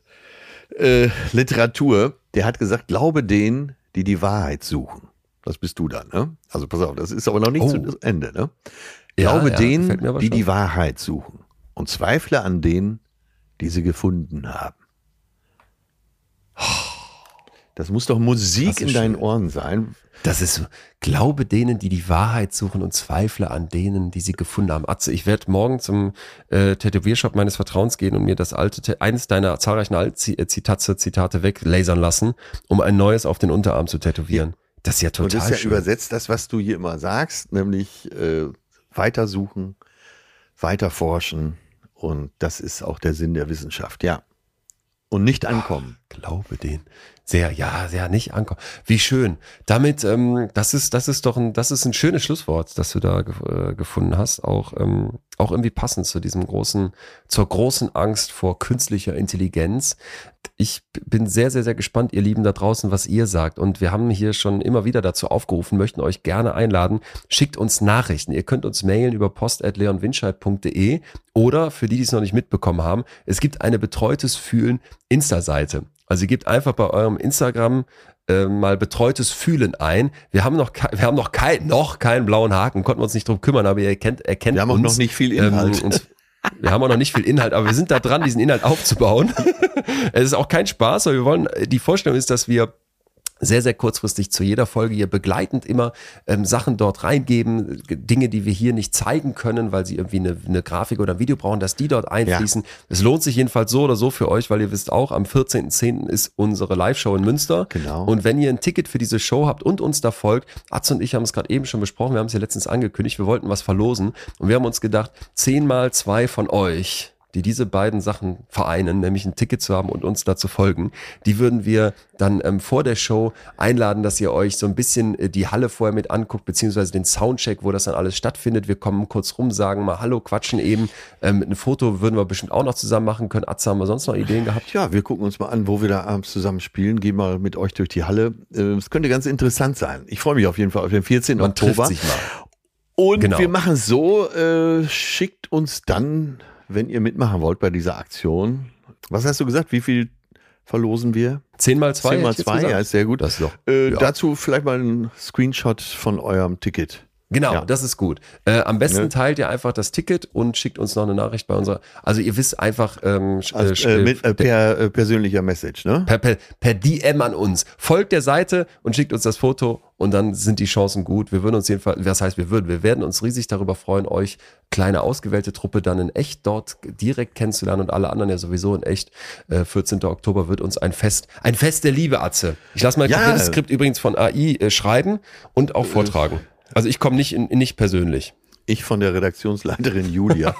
äh, Literatur. Der hat gesagt, glaube denen, die die Wahrheit suchen. Das bist du dann, ne? Also pass auf, das ist aber noch nicht oh. zu Ende, ne? Glaube ja, denen, die die Wahrheit suchen und zweifle an denen, die sie gefunden haben. Das muss doch Musik in deinen schön. Ohren sein. Das ist so. Glaube denen, die die Wahrheit suchen und zweifle an denen, die sie gefunden haben. Atze, ich werde morgen zum äh, Tätowiershop meines Vertrauens gehen und mir das alte, eines deiner zahlreichen Zitate, Zitate weglasern lassen, um ein neues auf den Unterarm zu tätowieren. Ja. Das ist ja total Und das ist ja schön. übersetzt das, was du hier immer sagst, nämlich äh, weitersuchen, weiter forschen. Und das ist auch der Sinn der Wissenschaft, ja. Und nicht ankommen. Ach, glaube den. Sehr, ja, sehr nicht ankommen. Wie schön. Damit, ähm, das ist, das ist doch ein, das ist ein schönes Schlusswort, das du da äh, gefunden hast. Auch, ähm, auch irgendwie passend zu diesem großen, zur großen Angst vor künstlicher Intelligenz. Ich bin sehr, sehr, sehr gespannt, ihr Lieben da draußen, was ihr sagt. Und wir haben hier schon immer wieder dazu aufgerufen, möchten euch gerne einladen. Schickt uns Nachrichten. Ihr könnt uns mailen über post.leonwinscheid.de oder für die, die es noch nicht mitbekommen haben, es gibt eine betreutes Fühlen Insta-Seite. Also ihr gebt einfach bei eurem Instagram äh, mal betreutes Fühlen ein. Wir haben noch, wir haben noch kein, noch keinen blauen Haken, konnten wir uns nicht drum kümmern, aber ihr erkennt, erkennt Wir haben auch noch nicht viel Inhalt. Ähm, uns, wir haben auch noch nicht viel Inhalt, aber wir sind da dran, diesen Inhalt aufzubauen. es ist auch kein Spaß, aber wir wollen, die Vorstellung ist, dass wir sehr, sehr kurzfristig zu jeder Folge hier begleitend immer ähm, Sachen dort reingeben, Dinge, die wir hier nicht zeigen können, weil sie irgendwie eine, eine Grafik oder ein Video brauchen, dass die dort einfließen. Ja. Es lohnt sich jedenfalls so oder so für euch, weil ihr wisst auch, am 14.10. ist unsere Live-Show in Münster. Genau. Und wenn ihr ein Ticket für diese Show habt und uns da folgt, Atze und ich haben es gerade eben schon besprochen, wir haben es ja letztens angekündigt, wir wollten was verlosen und wir haben uns gedacht, zehnmal zwei von euch die diese beiden Sachen vereinen, nämlich ein Ticket zu haben und uns dazu folgen, die würden wir dann ähm, vor der Show einladen, dass ihr euch so ein bisschen äh, die Halle vorher mit anguckt, beziehungsweise den Soundcheck, wo das dann alles stattfindet. Wir kommen kurz rum, sagen mal Hallo, quatschen eben. Ähm, ein Foto würden wir bestimmt auch noch zusammen machen können. Atze, haben wir sonst noch Ideen gehabt? Ja, wir gucken uns mal an, wo wir da abends zusammen spielen. Gehen mal mit euch durch die Halle. Äh, es könnte ganz interessant sein. Ich freue mich auf jeden Fall auf den 14. Man Oktober. Trifft sich mal. Und genau. wir machen so, äh, schickt uns dann wenn ihr mitmachen wollt bei dieser Aktion, was hast du gesagt? Wie viel verlosen wir? 10 mal 2. 10 mal 2, ja, ist sehr gut. Das ist doch, äh, ja. Dazu vielleicht mal ein Screenshot von eurem Ticket. Genau, ja. das ist gut. Äh, am besten ne? teilt ihr einfach das Ticket und schickt uns noch eine Nachricht bei unserer. Also ihr wisst einfach ähm, also, äh, mit, äh, per äh, persönlicher Message, ne? Per, per, per DM an uns. Folgt der Seite und schickt uns das Foto und dann sind die Chancen gut. Wir würden uns jedenfalls, was heißt wir würden, wir werden uns riesig darüber freuen, euch kleine ausgewählte Truppe dann in echt dort direkt kennenzulernen und alle anderen ja sowieso in echt. Äh, 14. Oktober wird uns ein Fest, ein Fest der Liebe, Atze. Ich lasse mal ja. das Skript übrigens von AI äh, schreiben und auch vortragen. Also ich komme nicht, in, nicht persönlich. Ich von der Redaktionsleiterin Julia.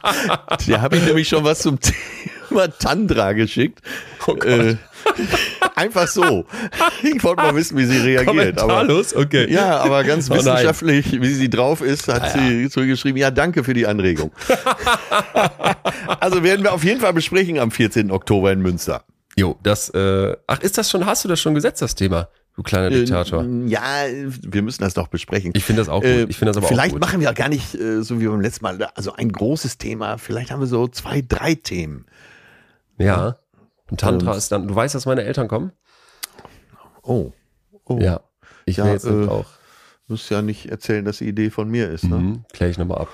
Die habe ich nämlich schon was zum Thema Tandra geschickt. Oh äh, einfach so. Ich wollte mal wissen, wie sie reagiert. Kommentarlos? okay. Ja, aber ganz oh wissenschaftlich, wie sie drauf ist, hat ah, ja. sie zurückgeschrieben, ja, danke für die Anregung. also werden wir auf jeden Fall besprechen am 14. Oktober in Münster. Jo, das, äh, ach, ist das schon, hast du das schon gesetzt, das Thema? Du kleiner äh, Diktator. ja, wir müssen das doch besprechen. Ich finde das auch gut. Äh, ich finde das aber vielleicht auch gut. machen wir gar nicht äh, so wie beim letzten Mal, also ein großes Thema. Vielleicht haben wir so zwei, drei Themen. Ja. Und Tantra Und, ist dann, du weißt, dass meine Eltern kommen? Oh. oh. Ja. Ich ja, will jetzt äh, auch. Du musst ja nicht erzählen, dass die Idee von mir ist, ne? Mhm, klär ich nochmal ab.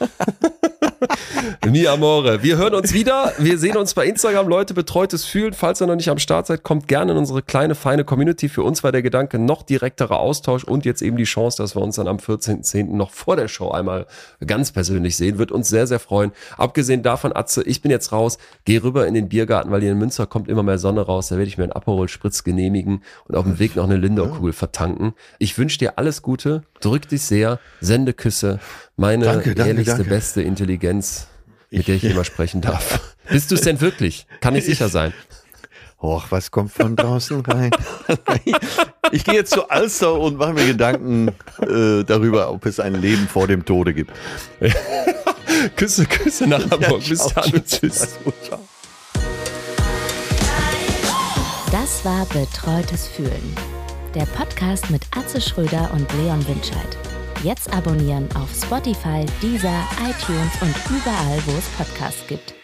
Mi amore. Wir hören uns wieder. Wir sehen uns bei Instagram. Leute, betreutes Fühlen. Falls ihr noch nicht am Start seid, kommt gerne in unsere kleine, feine Community. Für uns war der Gedanke noch direkterer Austausch und jetzt eben die Chance, dass wir uns dann am 14.10. noch vor der Show einmal ganz persönlich sehen. Wird uns sehr, sehr freuen. Abgesehen davon, Atze, ich bin jetzt raus. Geh rüber in den Biergarten, weil hier in Münster kommt immer mehr Sonne raus. Da werde ich mir einen Aperol Spritz genehmigen und auf dem Weg noch eine Lindor-Kugel vertanken. Ich wünsche dir alles Gute. Drück dich sehr. Sende Küsse. Meine danke, danke, ehrlichste, danke. beste Intelligenz mit der ich immer sprechen darf. Bist du es denn wirklich? Kann ich sicher sein. Och, was kommt von draußen rein? ich gehe jetzt zu Alster und mache mir Gedanken äh, darüber, ob es ein Leben vor dem Tode gibt. Küsse, Küsse nach Hamburg. Ja, Bis dann. Tschüss. Das war Betreutes Fühlen. Der Podcast mit Atze Schröder und Leon Windscheid. Jetzt abonnieren auf Spotify, Deezer, iTunes und überall, wo es Podcasts gibt.